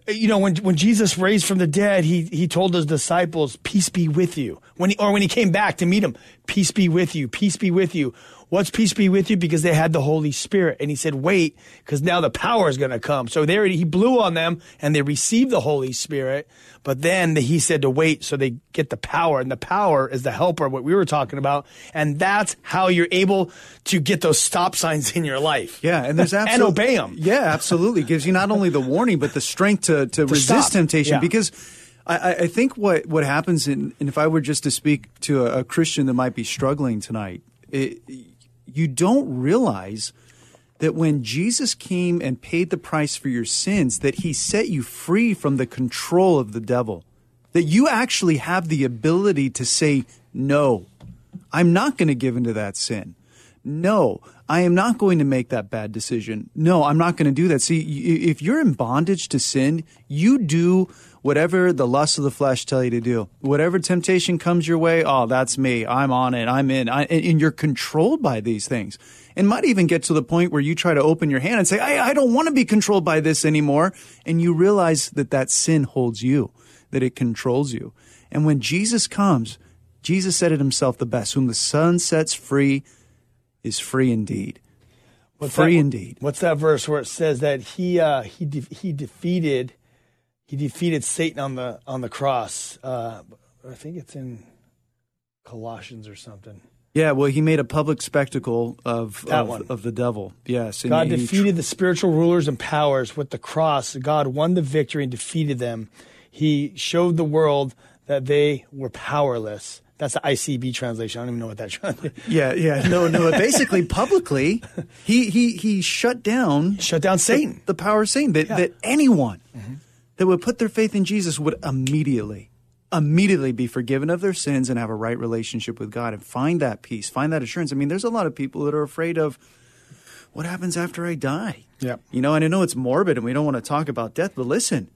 you know, when when Jesus raised from the dead, he he told his disciples, "Peace be with you." When he, or when he came back to meet him, "Peace be with you. Peace be with you." What's peace be with you? Because they had the Holy Spirit. And he said, wait, because now the power is going to come. So there he blew on them and they received the Holy Spirit. But then the, he said to wait so they get the power. And the power is the helper, what we were talking about. And that's how you're able to get those stop signs in your life. Yeah. And there's absolutely, [LAUGHS] and obey them. Yeah, absolutely. Gives you not only the warning, but the strength to, to, to resist stop. temptation yeah. because I, I, think what, what happens in, and if I were just to speak to a, a Christian that might be struggling tonight, it, you don't realize that when Jesus came and paid the price for your sins, that he set you free from the control of the devil. That you actually have the ability to say, no, I'm not going to give into that sin. No, I am not going to make that bad decision. No, I'm not going to do that. See, if you're in bondage to sin, you do whatever the lust of the flesh tell you to do. Whatever temptation comes your way, oh, that's me. I'm on it. I'm in. I, and you're controlled by these things. And might even get to the point where you try to open your hand and say, I, I don't want to be controlled by this anymore. And you realize that that sin holds you, that it controls you. And when Jesus comes, Jesus said it himself the best, whom the Son sets free is free indeed. What's free that, indeed. What's that verse where it says that he uh, he de- he defeated he defeated Satan on the on the cross. Uh, I think it's in Colossians or something. Yeah, well, he made a public spectacle of of, of, the devil. Yes, God defeated tr- the spiritual rulers and powers with the cross. God won the victory and defeated them. He showed the world that they were powerless. That's the ICB translation. I don't even know what that [LAUGHS] translates. Yeah, yeah, no, no. Basically, publicly, he he he shut down shut down Satan, the, the power of Satan. That yeah. that anyone. Mm-hmm that would put their faith in Jesus would immediately, immediately be forgiven of their sins and have a right relationship with God and find that peace, find that assurance. I mean, there's a lot of people that are afraid of what happens after I die. Yeah. You know, and I know it's morbid and we don't want to talk about death, but listen,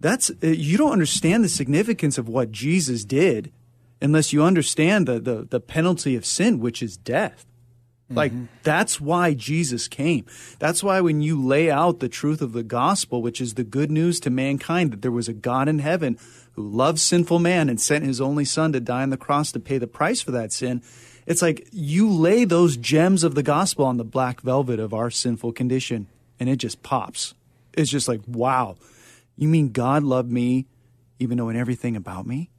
that's uh, you don't understand the significance of what Jesus did unless you understand the the, the penalty of sin, which is death. Like mm-hmm. that's why Jesus came. That's why when you lay out the truth of the gospel, which is the good news to mankind that there was a God in heaven who loved sinful man and sent his only son to die on the cross to pay the price for that sin, it's like you lay those gems of the gospel on the black velvet of our sinful condition and it just pops. It's just like, wow. You mean God loved me even knowing everything about me?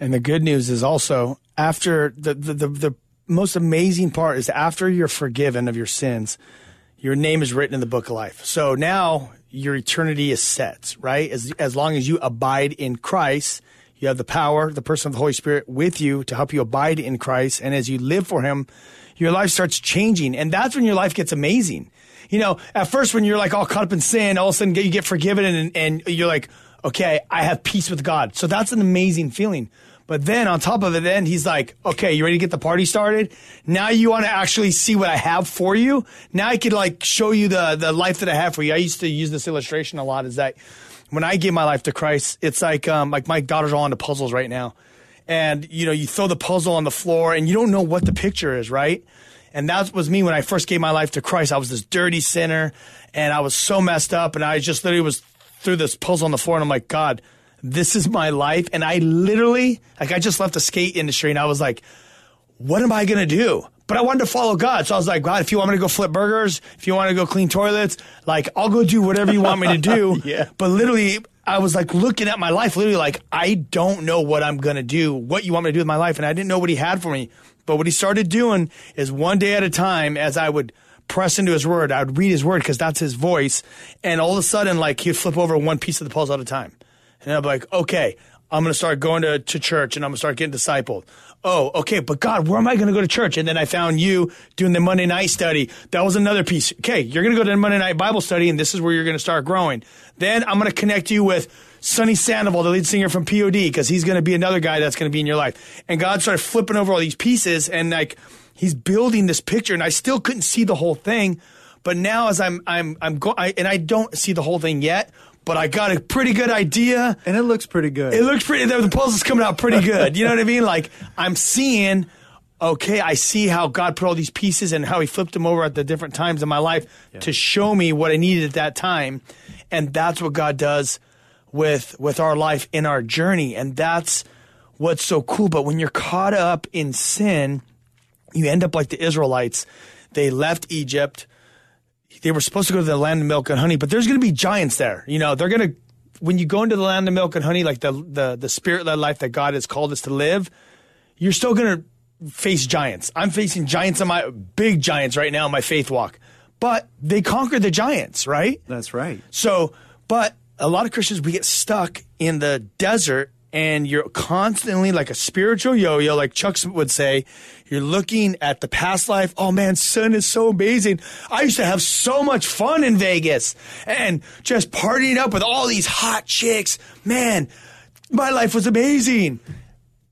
And the good news is also after the the, the, the most amazing part is after you're forgiven of your sins, your name is written in the book of life. So now your eternity is set, right? As, as long as you abide in Christ, you have the power, the person of the Holy Spirit with you to help you abide in Christ. And as you live for Him, your life starts changing. And that's when your life gets amazing. You know, at first when you're like all caught up in sin, all of a sudden you get forgiven and, and you're like, okay, I have peace with God. So that's an amazing feeling. But then on top of it, then he's like, okay, you ready to get the party started? Now you want to actually see what I have for you. Now I could like show you the, the life that I have for you. I used to use this illustration a lot is that when I gave my life to Christ, it's like, um, like my daughter's all into puzzles right now. And, you know, you throw the puzzle on the floor and you don't know what the picture is, right? And that was me when I first gave my life to Christ. I was this dirty sinner and I was so messed up and I just literally was threw this puzzle on the floor and I'm like, God, this is my life. And I literally, like, I just left the skate industry and I was like, what am I going to do? But I wanted to follow God. So I was like, God, if you want me to go flip burgers, if you want to go clean toilets, like, I'll go do whatever you want me to do. [LAUGHS] yeah. But literally, I was like looking at my life, literally, like, I don't know what I'm going to do, what you want me to do with my life. And I didn't know what he had for me. But what he started doing is one day at a time, as I would press into his word, I would read his word because that's his voice. And all of a sudden, like, he'd flip over one piece of the puzzle at a time. And I'm like, okay, I'm going to start going to, to church and I'm going to start getting discipled. Oh, okay, but God, where am I going to go to church? And then I found you doing the Monday night study. That was another piece. Okay, you're going to go to the Monday night Bible study and this is where you're going to start growing. Then I'm going to connect you with Sonny Sandoval, the lead singer from POD, because he's going to be another guy that's going to be in your life. And God started flipping over all these pieces and like he's building this picture and I still couldn't see the whole thing. But now as I'm, I'm, I'm going, and I don't see the whole thing yet, but I got a pretty good idea. And it looks pretty good. It looks pretty. The puzzle's coming out pretty [LAUGHS] good. You know what I mean? Like I'm seeing. Okay, I see how God put all these pieces and how He flipped them over at the different times in my life yeah. to show me what I needed at that time, and that's what God does with with our life in our journey, and that's what's so cool. But when you're caught up in sin, you end up like the Israelites. They left Egypt they were supposed to go to the land of milk and honey, but there's going to be giants there. You know, they're going to when you go into the land of milk and honey, like the the the spirit led life that God has called us to live, you're still going to face giants. I'm facing giants on my big giants right now in my faith walk, but they conquer the giants, right? That's right. So, but a lot of Christians we get stuck in the desert and you're constantly like a spiritual yo-yo, like Chuck would say. You're looking at the past life. Oh man, sun is so amazing. I used to have so much fun in Vegas and just partying up with all these hot chicks. Man, my life was amazing.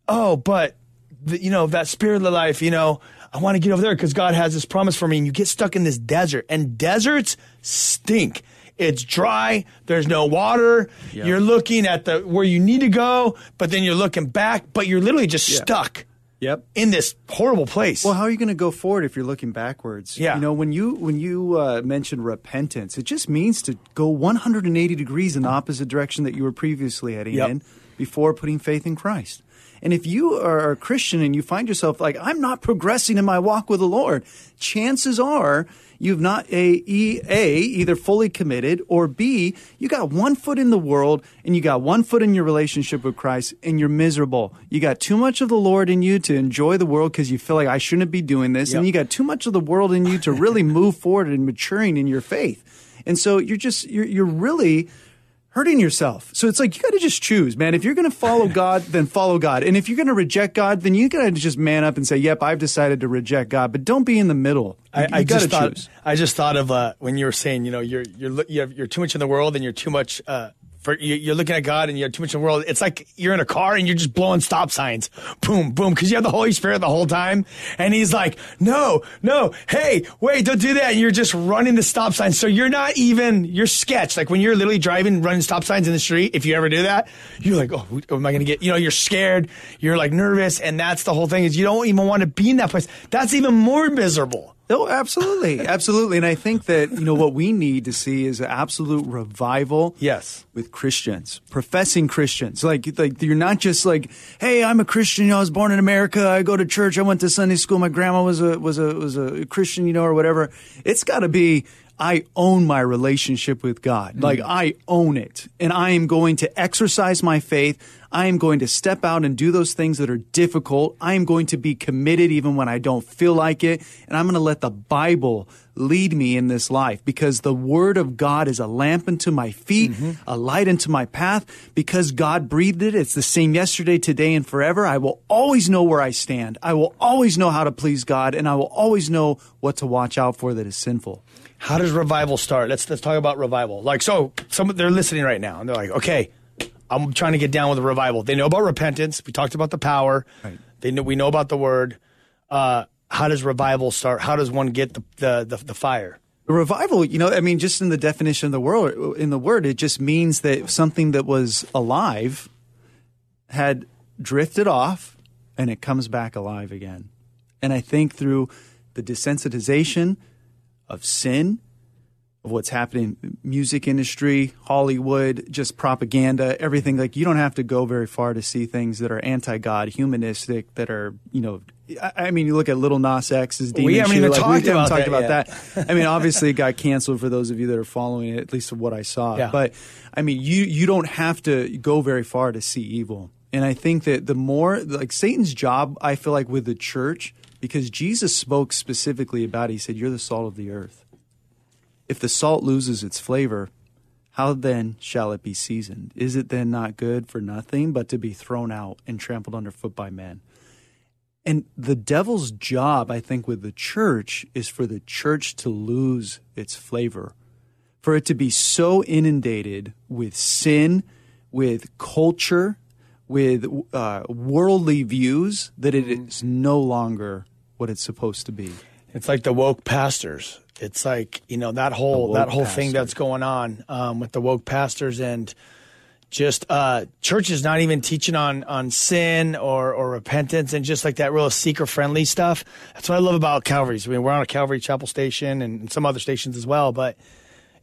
Oh, but the, you know that spirit of life. You know, I want to get over there because God has this promise for me. And you get stuck in this desert, and deserts stink. It's dry. There's no water. Yep. You're looking at the where you need to go, but then you're looking back, but you're literally just stuck. Yep. In this horrible place. Well, how are you going to go forward if you're looking backwards? Yeah. You know, when you when you uh, mention repentance, it just means to go 180 degrees in the opposite direction that you were previously heading yep. in before putting faith in Christ. And if you are a Christian and you find yourself like, I'm not progressing in my walk with the Lord, chances are you've not a, e, a either fully committed or b you got one foot in the world and you got one foot in your relationship with Christ and you're miserable. You got too much of the Lord in you to enjoy the world because you feel like I shouldn't be doing this, yep. and you got too much of the world in you to really [LAUGHS] move forward and maturing in your faith. And so you're just you're, you're really hurting yourself. So it's like you got to just choose, man. If you're going to follow [LAUGHS] God, then follow God. And if you're going to reject God, then you got to just man up and say, "Yep, I've decided to reject God." But don't be in the middle. You, I, I got to choose. I just thought of uh, when you were saying, you know, you're you're you're too much in the world and you're too much uh, you're looking at God and you have too much in the world. It's like you're in a car and you're just blowing stop signs, boom, boom, because you have the Holy Spirit the whole time, and He's like, no, no, hey, wait, don't do that. And you're just running the stop signs, so you're not even you're sketched. Like when you're literally driving, running stop signs in the street. If you ever do that, you're like, oh, am I going to get? You know, you're scared, you're like nervous, and that's the whole thing. Is you don't even want to be in that place. That's even more miserable. Oh, absolutely, [LAUGHS] absolutely. And I think that you know what we need to see is an absolute revival. Yes, with Christians, professing Christians. Like, like you're not just like, hey, I'm a Christian. You know, I was born in America. I go to church. I went to Sunday school. My grandma was a was a was a Christian. You know, or whatever. It's got to be. I own my relationship with God. Like mm. I own it, and I am going to exercise my faith. I am going to step out and do those things that are difficult. I am going to be committed even when I don't feel like it. And I'm going to let the Bible lead me in this life because the word of God is a lamp unto my feet, mm-hmm. a light unto my path. Because God breathed it, it's the same yesterday, today, and forever. I will always know where I stand. I will always know how to please God, and I will always know what to watch out for that is sinful. How does revival start? Let's let's talk about revival. Like so, some they're listening right now, and they're like, okay, I'm trying to get down with the revival. They know about repentance. We talked about the power. Right. They know we know about the word. Uh, how does revival start? How does one get the the, the, the fire? Revival, you know, I mean, just in the definition of the word, in the word, it just means that something that was alive had drifted off and it comes back alive again. And I think through the desensitization of sin of what's happening music industry hollywood just propaganda everything like you don't have to go very far to see things that are anti-god humanistic that are you know I mean, you look at Lil Nas X's Demon We haven't even like, talked, we about, talked that about that. I mean, obviously, it got canceled for those of you that are following it, at least of what I saw. Yeah. But I mean, you you don't have to go very far to see evil. And I think that the more like Satan's job, I feel like with the church, because Jesus spoke specifically about, it, he said, "You're the salt of the earth." if the salt loses its flavor, how then shall it be seasoned? Is it then not good for nothing but to be thrown out and trampled underfoot by men? And the devil's job, I think, with the church is for the church to lose its flavor, for it to be so inundated with sin, with culture, with uh, worldly views that it is no longer what it's supposed to be. It's like the woke pastors. It's like you know that whole that whole thing that's going on um, with the woke pastors and just uh, churches not even teaching on on sin or or repentance and just like that real seeker friendly stuff. That's what I love about Calvary's. I mean, we're on a Calvary Chapel station and some other stations as well, but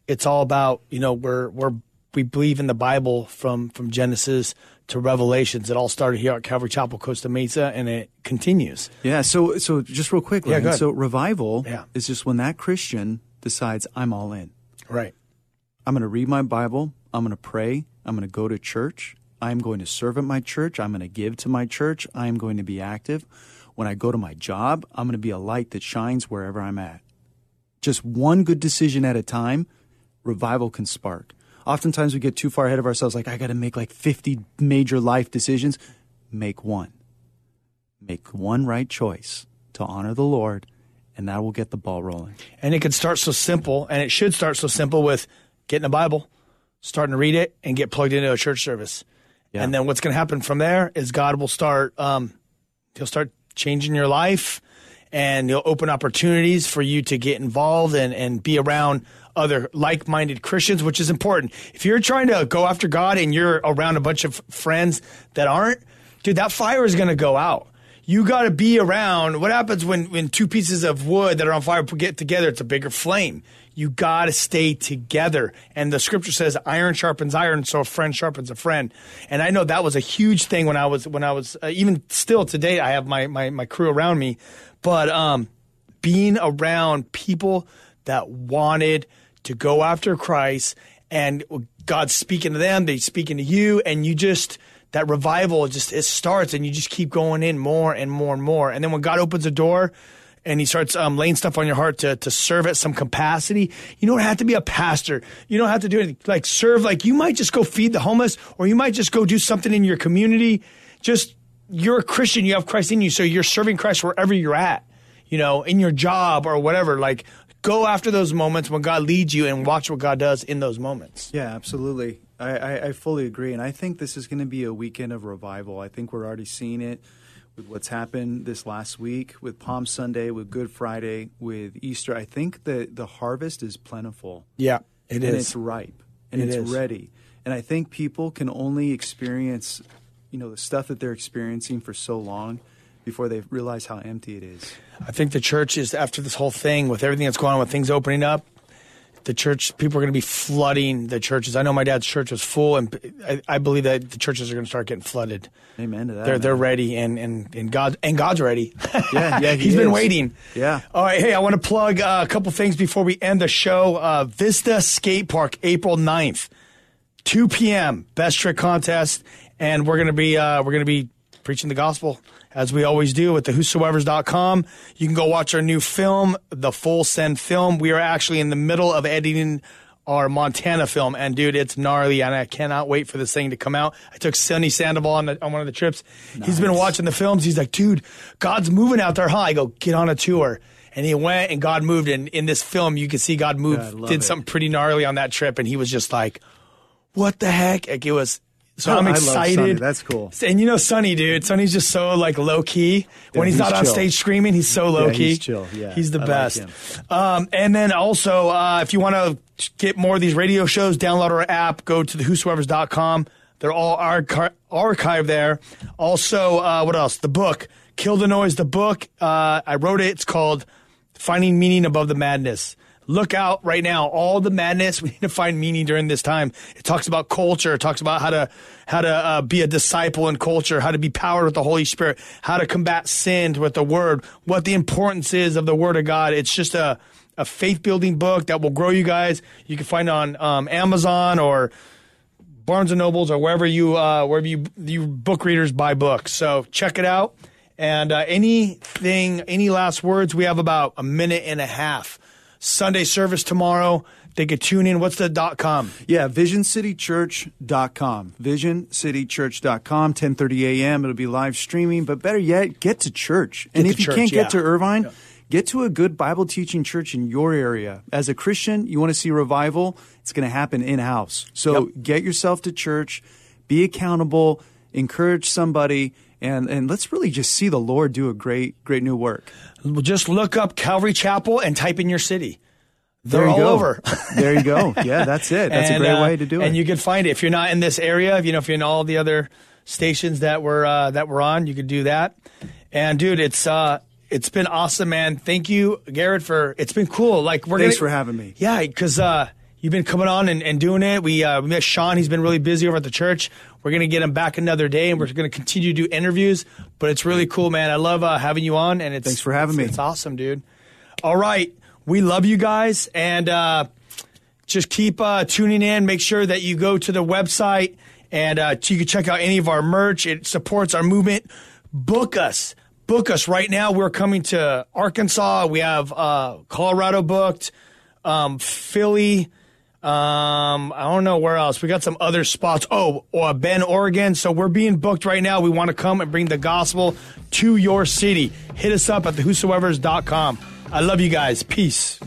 it's all about you know we're we're we believe in the Bible from from Genesis to Revelations. It all started here at Calvary Chapel, Costa Mesa, and it continues. Yeah. So, so just real quick, Yeah, Ryan, so revival Yeah. is just when that Christian decides I'm all in. Right. I'm going to read my Bible. I'm going to pray. I'm going to go to church. I'm going to serve at my church. I'm going to give to my church. I am going to be active. When I go to my job, I'm going to be a light that shines wherever I'm at. Just one good decision at a time, revival can spark. Oftentimes we get too far ahead of ourselves, like, I got to make like 50 major life decisions. Make one. Make one right choice to honor the Lord, and that will get the ball rolling. And it could start so simple, and it should start so simple with getting a Bible, starting to read it, and get plugged into a church service. Yeah. And then what's going to happen from there is God will start, um, he'll start changing your life, and he'll open opportunities for you to get involved and, and be around other like minded Christians, which is important. If you're trying to go after God and you're around a bunch of friends that aren't, dude, that fire is going to go out. You got to be around. What happens when, when two pieces of wood that are on fire get together? It's a bigger flame. You got to stay together. And the scripture says, "Iron sharpens iron, so a friend sharpens a friend." And I know that was a huge thing when I was when I was uh, even still today. I have my my my crew around me, but um, being around people that wanted to go after Christ and God's speaking to them, they speaking to you, and you just that revival just it starts and you just keep going in more and more and more. And then when God opens a door and he starts um, laying stuff on your heart to, to serve at some capacity, you don't have to be a pastor. You don't have to do anything like serve. Like you might just go feed the homeless or you might just go do something in your community. Just you're a Christian, you have Christ in you, so you're serving Christ wherever you're at you know, in your job or whatever. Like, go after those moments when God leads you and watch what God does in those moments. Yeah, absolutely. I, I, I fully agree. And I think this is going to be a weekend of revival. I think we're already seeing it with what's happened this last week with Palm Sunday, with Good Friday, with Easter. I think that the harvest is plentiful. Yeah, it and it's ripe and It it's is. ready. And I think people can only experience, you know, the stuff that they're experiencing for so long before they realize how empty it is. I think the church is after this whole thing with everything that's going on with things opening up. The church people are going to be flooding the churches. I know my dad's church was full, and I, I believe that the churches are going to start getting flooded. Amen to that. They're they're ready, and and and God and God's ready. [LAUGHS] Yeah, yeah, [LAUGHS] he he's been waiting. Yeah. All right, hey, I want to plug uh, a couple things before we end the show. Uh, Vista Skate Park, April 9th, 2 p.m. Best trick contest, and we're gonna be uh, we're gonna be preaching the gospel as we always do at the whosoever's.com. You can go watch our new film, the Full Send film. We are actually in the middle of editing our Montana film, and dude, it's gnarly, and I cannot wait for this thing to come out. I took Sonny Sandoval on, the, on one of the trips. He's been watching the films. He's like, dude, God's moving out there, huh? I go, get on a tour. And he went, and God moved. And in this film, you can see God move, Yeah, did it. something pretty gnarly on that trip, and he was just like, what the heck? Like it was. So I I'm excited. That's cool. And you know Sonny, dude. Sonny's just so like low key. When he's, he's not on stage screaming, he's so low Yeah, key. he's chill. Yeah, he's the I best. him. um, and then also, uh, if you want to get more of these radio shows, download our app. Go to the whosoever's.com. They're all archi- archived there. Also, uh, what else? The book, Kill the Noise. The book. Uh, I wrote it. It's called Finding Meaning Above the Madness. Look out right now. All the madness. [LAUGHS] We need to find meaning during this time. It talks about culture. It talks about how to how to uh, be a disciple in culture. How to be powered with the Holy Spirit. How to combat sin with the Word. What the importance is of the Word of God. It's just a a faith building book that will grow you guys. You can find on um, Amazon or Barnes and Nobles or wherever you uh, wherever you you book readers buy books. So check it out. And uh, anything, any last words? We have about a minute and a half. Sunday service tomorrow. They could tune in. What's the dot com? Yeah, visioncitychurch.com. Visioncitychurch.com, 10:30 a.m. It'll be live streaming, but better yet, get to church. and to if you church, can't yeah. get to Irvine, get to a good Bible teaching church in your area. As a Christian, you want to see revival, it's going to happen in-house. So Yep. get yourself to church, be accountable, encourage somebody, and and let's really just see the Lord do a great great new work. Well, just look up Calvary Chapel and type in your city. They're There you all go. over. [LAUGHS] there you go. Yeah, that's it. That's a great uh, way to do it. And you can find it if you're not in this area. If You know, if you're in all the other stations that we're uh, that we're on, you could do that. And dude, it's uh, it's been awesome, man. Thank you, Garid, for it's been cool. Like we're Thanks gonna- for having me. Yeah, because uh, you've been coming on and, and doing it. We uh, we met Sean. He's been really busy over at the church. We're gonna get him back another day, and we're gonna continue to do interviews. But it's really cool, man. I love uh, having you on, and it's Thanks for having it's- me. It's awesome, dude. All right, we love you guys, and uh, just keep uh, tuning in. Make sure that you go to the website and uh, you can check out any of our merch. It supports our movement. Book us. Book us right now. We're coming to Arkansas. We have uh, Colorado booked, um, Philly. Um, I don't know where else. We got some other spots. Oh, uh, Bend, Oregon. So we're being booked right now. We want to come and bring the gospel to your city. Hit us up at thewhosoevers.com. I love you guys. Peace.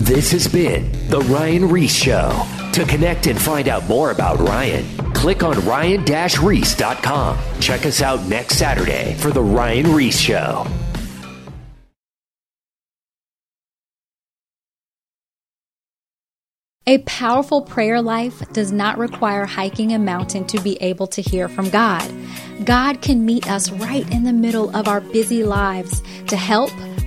This has been The Ryan Ries Show. To connect and find out more about Ryan, click on ryan-reese.com. Check us out next Saturday for The Ryan Ries Show. A powerful prayer life does not require hiking a mountain to be able to hear from God. God can meet us right in the middle of our busy lives to help,